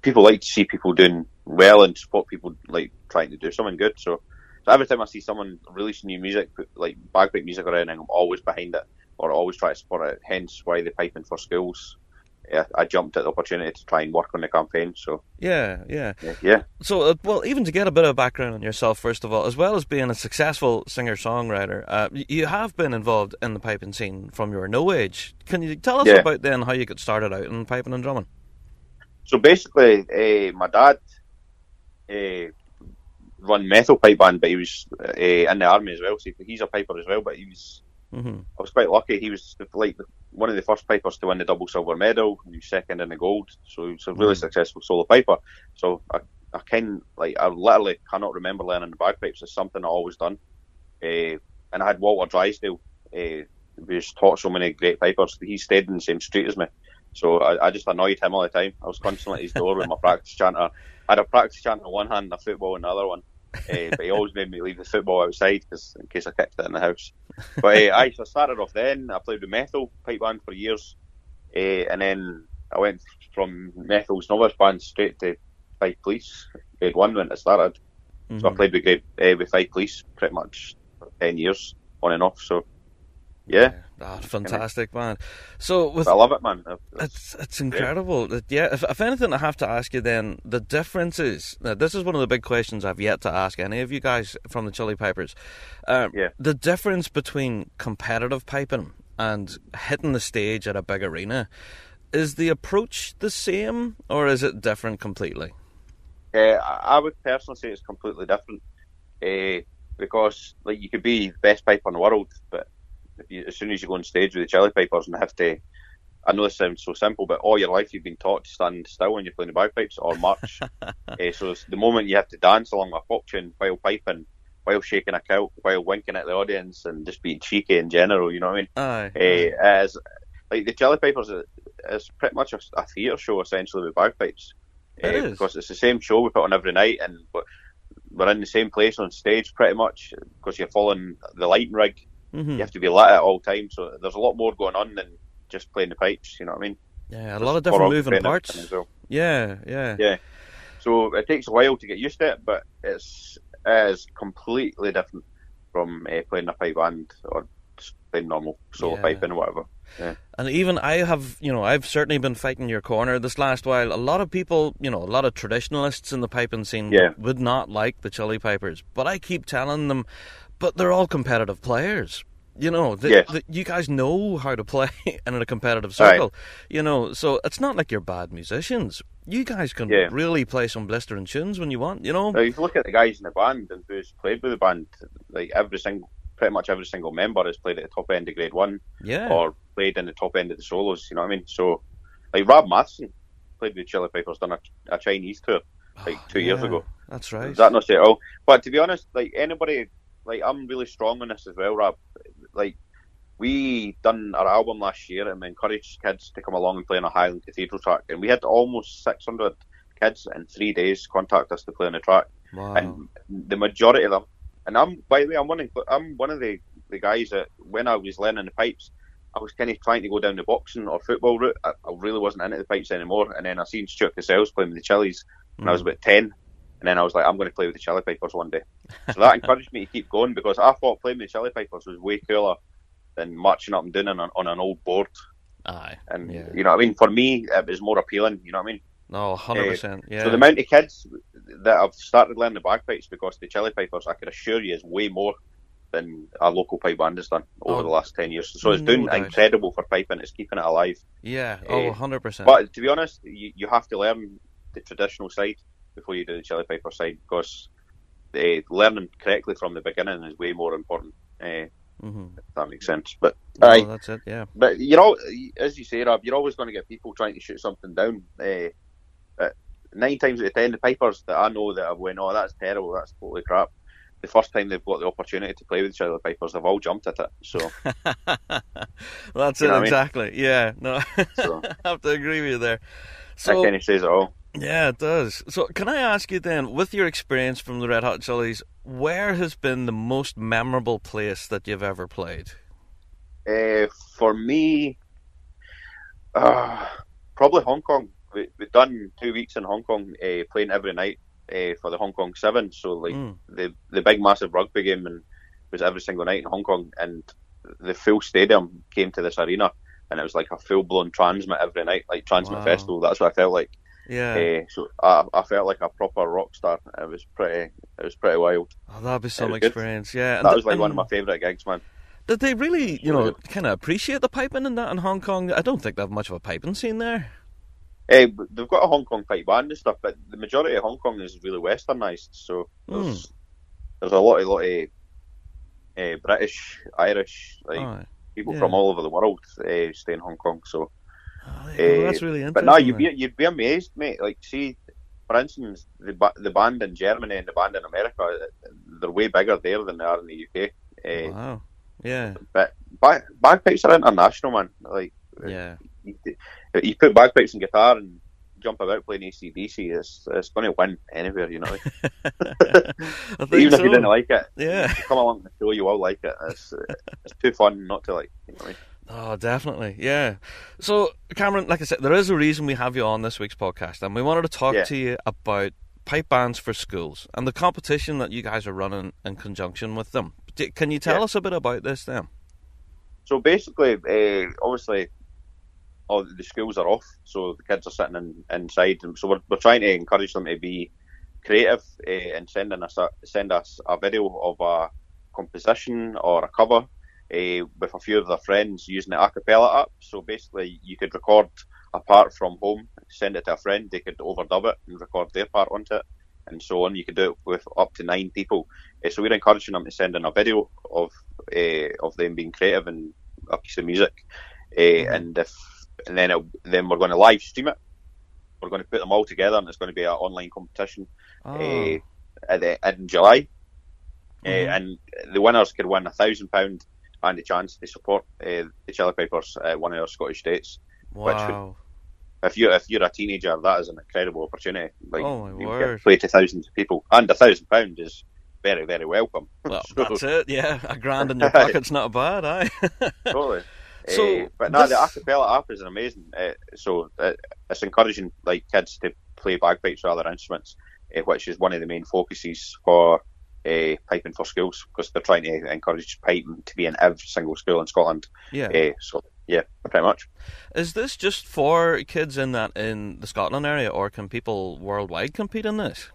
people like to see people doing well and support people like trying to do something good. So, so every time I see someone releasing new music, like bagpipe music or anything, I'm always behind it or always try to support it. Hence why the piping for schools. Yeah, I jumped at the opportunity to try and work on the campaign. So yeah, yeah, yeah. So uh, well, even to get a bit of background on yourself, first of all, as well as being a successful singer songwriter, uh, you have been involved in the piping scene from your no age. Can you tell us yeah. about then how you got started out in piping and drumming? So basically, uh, my dad uh, run Methil pipe band, but he was uh, in the army as well. So he's a piper as well, but he was Mm-hmm. I was quite lucky. He was like one of the first pipers to win the double silver medal. He was second in the gold, so he was a really mm-hmm. successful solo piper. So I, I kind like I literally cannot remember learning the bagpipes. It's something I always done. Uh, and I had Walter Drysdale, uh, who's taught so many great pipers. He stayed in the same street as me, so I, I just annoyed him all the time. I was constantly at his door with my practice chanter. I had a practice chanter in one hand and a football in the other one uh, but he always made me leave the football outside because in case I kicked it in the house. But uh, I, so I started off then. I played with Methil pipe band for years, uh, and then I went from Methil's novice band straight to Fife Police grade one when I started. Mm-hmm. So I mm-hmm. played with grade uh, with Fife Police pretty much for ten years on and off. So yeah. Oh, fantastic, man. So with, I love it, man. It's it's incredible. Great. Yeah. If, if anything, I have to ask you then the differences. Now, this is one of the big questions I've yet to ask any of you guys from the Chili Pipers. Uh, yeah. The difference between competitive piping and hitting the stage at a big arena is the approach the same or is it different completely? Uh, I would personally say it's completely different. Uh, because like you could be the best piper in the world, but as soon as you go on stage with the Chili Pipers and have to, I know this sounds so simple, but all your life you've been taught to stand still when you're playing the bagpipes or march. uh, so the moment you have to dance along a pop tune while piping, while shaking a kilt, while winking at the audience and just being cheeky in general, you know what I mean? Uh, as like the Chili Pipers is pretty much a, a theatre show essentially with bagpipes. It uh, because it's the same show we put on every night, and we're in the same place on stage pretty much because you're following the lighting rig Mm-hmm. You have to be lit at all times, so there's a lot more going on than just playing the pipes. You know what I mean? Yeah, a lot of different moving parts. well. Yeah, yeah, Yeah. So it takes a while to get used to it, but it's it is completely different from uh, playing a pipe band or playing normal solo Yeah. piping or whatever. And even I have, you know, I've certainly been fighting your corner this last while. A lot of people, you know, a lot of traditionalists in the piping scene Yeah. would not like the Chili Pipers, but I keep telling them, but they're all competitive players. You know, that Yes. that you guys know how to play in a competitive Right. circle. You know, so it's not like you're bad musicians. You guys can Yeah. really play some blistering tunes when you want. You know, Now, if you look at the guys in the band and who's played with the band, like every single, pretty much every single member has played at the top end of grade one yeah, or played in the top end of the solos. You know what I mean? So, like Rob Matheson played with Chili Peppers, done a, a Chinese tour like two oh, years ago. That's right. Is that not say at all? But to be honest, like anybody, like I'm really strong on this as well, Rob. Like we done our album last year and we encouraged kids to come along and play on a Highland Cathedral track, and we had almost 600 kids in three days contact us to play on the track, wow. and the majority of them. And I'm, by the way, I'm one of, I'm one of the, the guys that when I was learning the pipes, I was kind of trying to go down the boxing or football route. I, I really wasn't into the pipes anymore. And then I seen Stuart Cassells playing with the Chili's when I was hmm. about 10. And then I was like, I'm going to play with the Chili Pipers one day. So that encouraged me to keep going because I thought playing with the Chili Pipers was way cooler than marching up and down on, an- on an old board. Aye, And, yeah. you know what I mean? For me, it was more appealing, you know what I mean? no, hundred percent. Yeah. So the amount of kids that have started learning the bagpipes because the Chili Pipers, I can assure you, is way more than our local pipe band has done over Oh, the last 10 years. So it's no doing doubt. incredible for piping. It's keeping it alive. yeah. eh, Oh, hundred percent. But to be honest, you, you have to learn the traditional side before you do the Chili Piper side because uh, learning correctly from the beginning is way more important. Uh, hmm if that makes sense. But No, aye, that's it. Yeah. but you know, as you say, Rob, you're always going to get people trying to shoot something down. Uh, nine times out of ten, the pipers that I know that have went, oh, that's terrible, that's totally crap. The first time they've got the opportunity to play with each other, the pipers, they've all jumped at it. So, That's it what I mean? exactly. Yeah, no, so I have to agree with you there. that So kind of says it all. Yeah, it does. So can I ask you then, with your experience from the Red Hot Chilies, where has been the most memorable place that you've ever played? Uh, for me, uh, probably Hong Kong. We, we've done two weeks in Hong Kong, uh, playing every night uh, for the Hong Kong Seven. So like Mm. the the big massive rugby game and was every single night in Hong Kong, and the full stadium came to this arena, and it was like a full blown TRNSMT every night, like TRNSMT Wow. Festival. That's what I felt like. Yeah, Uh, so I, I felt like a proper rock star. It was pretty. It was pretty wild. oh, that'd be some was good. experience. Yeah, and That th- was like one of my favourite gigs, man. Did they really, you know, kind of appreciate the piping in that in Hong Kong? I don't think they have much of a piping scene there. Eh, but they've got a Hong Kong pipe band and stuff, but the majority of Hong Kong is really westernised. So there's there's a lot, of lot of uh, British, Irish, like Aye. people yeah. from all over the world uh, stay in Hong Kong. So, Oh, go. eh, that's really interesting. but no, you'd be you'd be amazed, mate. Like, see, for instance, the the band in Germany and the band in America, they're way bigger there than they are in the UK. Uh, Wow. Yeah. But bag- bagpipes are international, man. Like, Yeah. you, you put bagpipes and guitar and jump about playing AC/DC, it's, it's going to win anywhere, you know. I think Even so. if you didn't like it, Yeah. come along to the show, you will like it. It's, it's too fun not to like. You know what I mean? Oh, definitely. Yeah. So, Cameron, like I said, there is a reason we have you on this week's podcast, and we wanted to talk Yeah. to you about pipe bands for schools and the competition that you guys are running in conjunction with them. Can you tell Yeah. us a bit about this then? So basically, uh, obviously, all the schools are off, so the kids are sitting in, inside, and so we're, we're trying to encourage them to be creative uh, and sending us a, send us a video of a composition or a cover uh, with a few of their friends using the acapella app. So basically, you could record a part from home, send it to a friend, they could overdub it and record their part onto it, and so on. You could do it with up to nine people. Uh, so we're encouraging them to send in a video of uh, of them being creative and a piece of music, uh, and if and then it, then we're going to live stream it. We're going to put them all together, and it's going to be an online competition Oh, uh, at the, in July. Mhm. Uh, and the winners could win a thousand pound and a chance to support uh, the Chili Pipers at one of our Scottish states. wow. If you if you're a teenager, that is an incredible opportunity. Like Oh, my you word. play to thousands of people, and a thousand pound is very very welcome. Well, So, that's it. Yeah, a grand in your pocket's not bad, aye. totally. So Uh, but no, the this- acapella app is amazing. Uh, so uh, it's encouraging like kids to play bagpipes or other instruments, uh, which is one of the main focuses for uh, piping for schools because they're trying to encourage piping to be in every single school in Scotland. yeah. Uh, so yeah, pretty much. Is this just for kids in that in the Scotland area, or can people worldwide compete in this?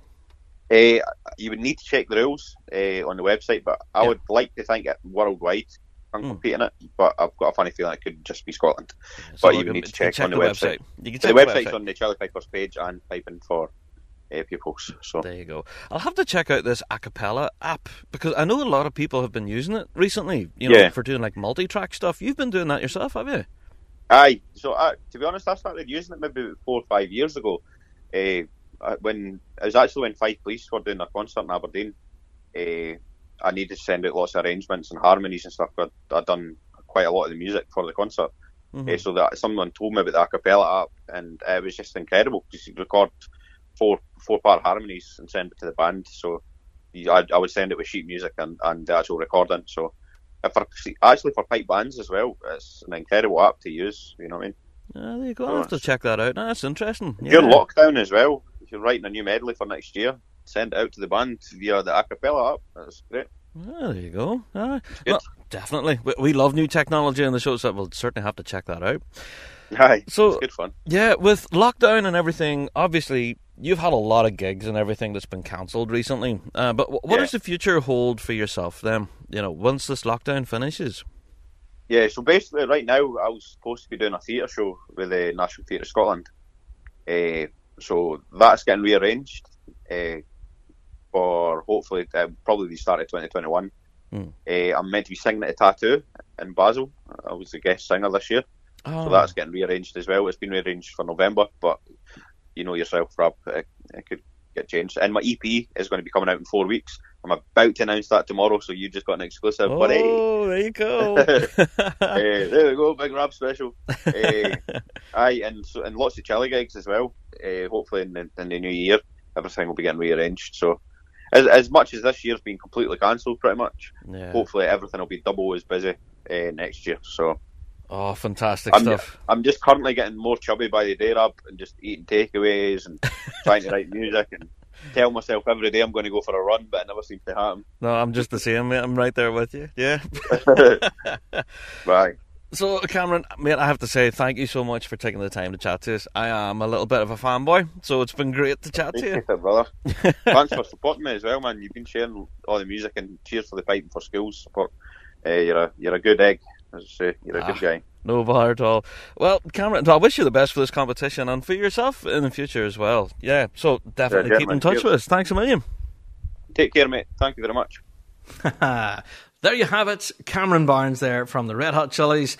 Uh, you would need to check the rules uh, on the website, but I Yeah. would like to think it worldwide can Mm. compete in it. But I've got a funny feeling it could just be Scotland. So But you can- need to can check on the website. You can So check the the website's website. on the Chili Pipers page and piping for uh, pupils. So There you go. I'll have to check out this acapella app because I know a lot of people have been using it recently. You know, Yeah. for doing like multi-track stuff. You've been doing that yourself, have you? Aye. So uh, to be honest, I started using it maybe four or five years ago. Uh, when it was actually when Fife Police were doing a concert in Aberdeen. Uh, I needed to send out lots of arrangements and harmonies and stuff. I'd, I'd done quite a lot of the music for the concert. Mhm. Uh, so that someone told me about the acapella app, and uh, it was just incredible because you record four four part harmonies and send it to the band. So I, I would send it with sheet music and, and the actual recording. So for, actually for pipe bands as well, it's an incredible app to use. You know what I mean? Ah, there you go. I'll have to check that out. That's interesting. Yeah. lockdown as well, if you're writing a new medley for next year, send it out to the band via the acapella app. That's great. Ah, there you go. Good. well, definitely. We, we love new technology in the show, so we'll certainly have to check that out. Aye, So- it's good fun. Yeah, with lockdown and everything, obviously you've had a lot of gigs and everything that's been cancelled recently. Uh, but wh- what Yeah. does the future hold for yourself then? You know, once this lockdown finishes. Yeah, so basically, right now, I was supposed to be doing a theatre show with the National Theatre Scotland. Uh, so that's getting rearranged uh, for hopefully uh, probably the start of 2021. Hmm. Uh, I'm meant to be singing at a tattoo in Basel. I was the guest singer this year, Oh, so that's getting rearranged as well. It's been rearranged for November, but you know yourself, Rob, it, it could get changed. And my EP is going to be coming out in four weeks. I'm about to announce that tomorrow, so you just got an exclusive, buddy. Oh, there you go. Uh, there we go, Big Rab special. Uh, aye, and so, and lots of chili gigs as well. Uh, hopefully in the, in the new year, everything will be getting rearranged. So, as, as much as this year's been completely cancelled, pretty much, yeah. hopefully everything will be double as busy uh, next year. So, Oh, fantastic I'm, stuff. I'm just currently getting more chubby by the day, Rob, and just eating takeaways and trying to write music and tell myself every day I'm going to go for a run, but it never seems to happen. No, I'm just the same, mate. I'm right there with you. Yeah. right. So, Cameron, mate, I have to say thank you so much for taking the time to chat to us. I am a little bit of a fanboy, so it's been great to chat to you. It, brother. Thanks for supporting me as well, man. You've been sharing all the music and cheers for the piping for schools support. Uh, you're a you're a good egg, as I say. You're a Ah. good guy. No bother at all. Well, Cameron, I wish you the best for this competition and for yourself in the future as well. Yeah, so definitely Yeah, keep in touch cheers. with us. Thanks a million. Take care, mate. Thank you very much. there you have it. Cameron Barnes there from the Red Hot Chilies.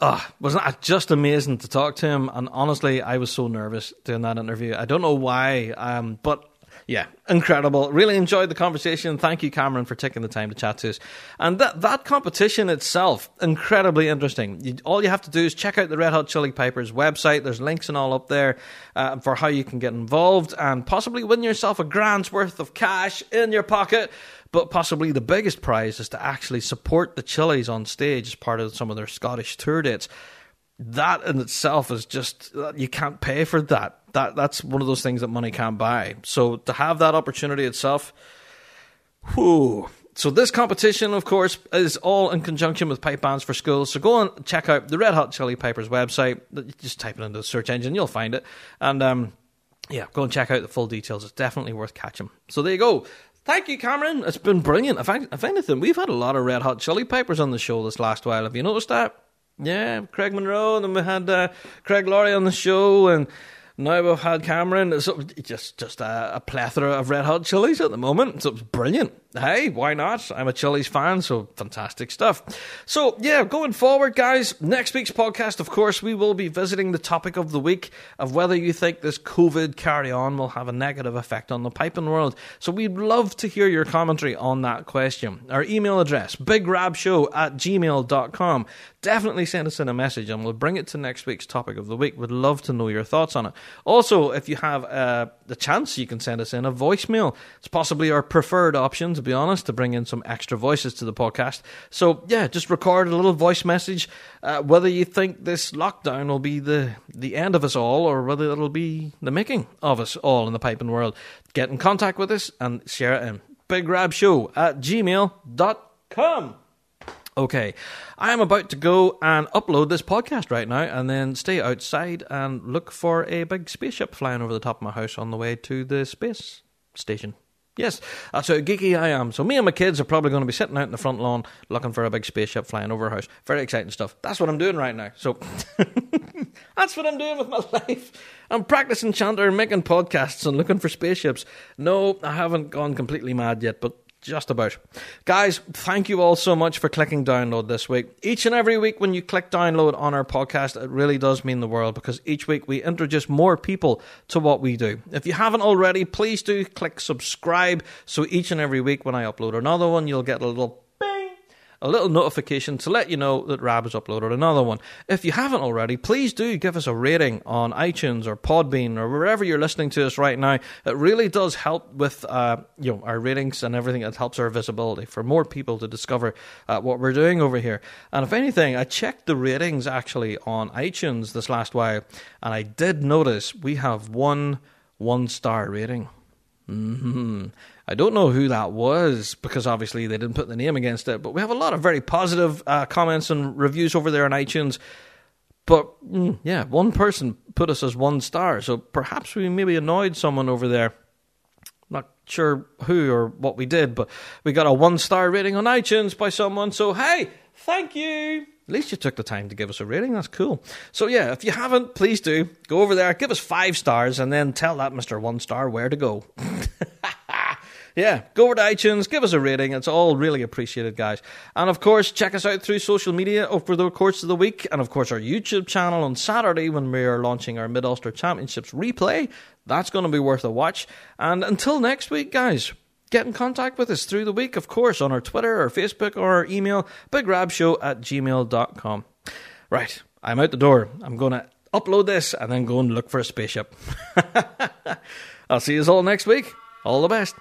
Oh, wasn't that just amazing to talk to him? And honestly, I was so nervous doing that interview. I don't know why, um, but yeah, incredible. Really enjoyed the conversation. Thank you, Cameron, for taking the time to chat to us. And that that competition itself, incredibly interesting. You, all you have to do is check out the Red Hot Chili Pipers website. There's links and all up there uh, for how you can get involved and possibly win yourself a grand's worth of cash in your pocket. But possibly the biggest prize is to actually support the Chili's on stage as part of some of their Scottish tour dates. That in itself is just you can't pay for that. That that's one of those things that money can't buy. So to have that opportunity itself, whew. So this competition, of course, is all in conjunction with Pipe Bands for Schools. So go and check out the Red Hot Chili Pipers website. Just type it into the search engine, you'll find it. And um, yeah, go and check out the full details. It's definitely worth catching. So there you go. Thank you, Cameron. It's been brilliant. If, I, if anything, we've had a lot of Red Hot Chili Pipers on the show this last while. Have you noticed that? Yeah, Craig Monroe, and then we had uh, Craig Laurie on the show, and now we've had Cameron. So just just a, a plethora of Red Hot Chilies at the moment. So it's brilliant. Hey, why not? I'm a Chili's fan, so fantastic stuff. So yeah, going forward, guys, next week's podcast, of course, we will be visiting the topic of the week of whether you think this COVID carry on will have a negative effect on the piping world. So we'd love to hear your commentary on that question. Our email address, bigrabshow at gmail.com. Definitely send us in a message and we'll bring it to next week's topic of the week. We'd love to know your thoughts on it. Also, if you have uh, the chance, you can send us in a voicemail. It's possibly our preferred option, to be honest, to bring in some extra voices to the podcast. So, yeah, just record a little voice message. Uh, whether you think this lockdown will be the, the end of us all or whether it'll be the making of us all in the piping world, get in contact with us and share it in bigrabshow at gmail.com. Okay, I am about to go and upload this podcast right now and then stay outside and look for a big spaceship flying over the top of my house on the way to the space station. Yes, uh, that's how geeky I am. So me and my kids are probably going to be sitting out in the front lawn looking for a big spaceship flying over our house. Very exciting stuff. That's what I'm doing right now. So that's what I'm doing with my life. I'm practicing chanter, making podcasts, and looking for spaceships. No, I haven't gone completely mad yet, but just about. Guys, thank you all so much for clicking download this week. Each and every week when you click download on our podcast, it really does mean the world because each week we introduce more people to what we do. If you haven't already, please do click subscribe so each and every week when I upload another one, you'll get a little a little notification to let you know that Rab has uploaded another one. If you haven't already, please do give us a rating on iTunes or Podbean or wherever you're listening to us right now. It really does help with uh, you know our ratings and everything. It helps our visibility for more people to discover uh, what we're doing over here. And if anything, I checked the ratings actually on iTunes this last while, and I did notice we have one one star rating. Mm-hmm. I don't know who that was because obviously they didn't put the name against it, but we have a lot of very positive uh, comments and reviews over there on iTunes. But mm, yeah, one person put us as one star, so perhaps we maybe annoyed someone over there. Not sure who or what we did, but we got a one star rating on iTunes by someone. So hey, thank you. At least you took the time to give us a rating. That's cool. So yeah, if you haven't, please do go over there, give us five stars, and then tell that Mister One Star where to go. yeah, go over to iTunes, give us a rating. It's all really appreciated, guys. And of course, check us out through social media over the course of the week, and of course our YouTube channel on Saturday when we are launching our Mid Ulster Championships replay. That's going to be worth a watch. And until next week, guys, get in contact with us through the week, of course, on our Twitter or Facebook or our email, bigrabshow at gmail.com. Right, I'm out the door. I'm going to upload this and then go and look for a spaceship. I'll see you all next week. All the best.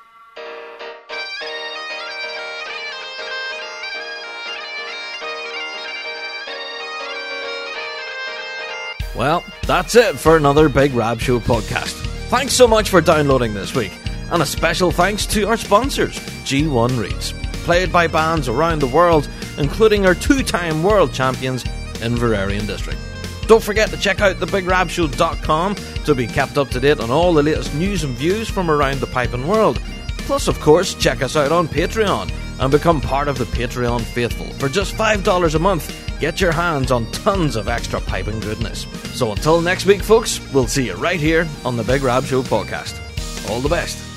Well, that's it for another Big Rab Show podcast. Thanks so much for downloading this week. And a special thanks to our sponsors, G1 Reeds, played by bands around the world, including our two time world champions, Inveraray and District. Don't forget to check out thebigrabshow.com to be kept up to date on all the latest news and views from around the piping world. Plus, of course, check us out on Patreon and become part of the Patreon faithful. For just $5 a month, get your hands on tons of extra piping goodness. So until next week, folks, we'll see you right here on the Big Rab Show podcast. All the best.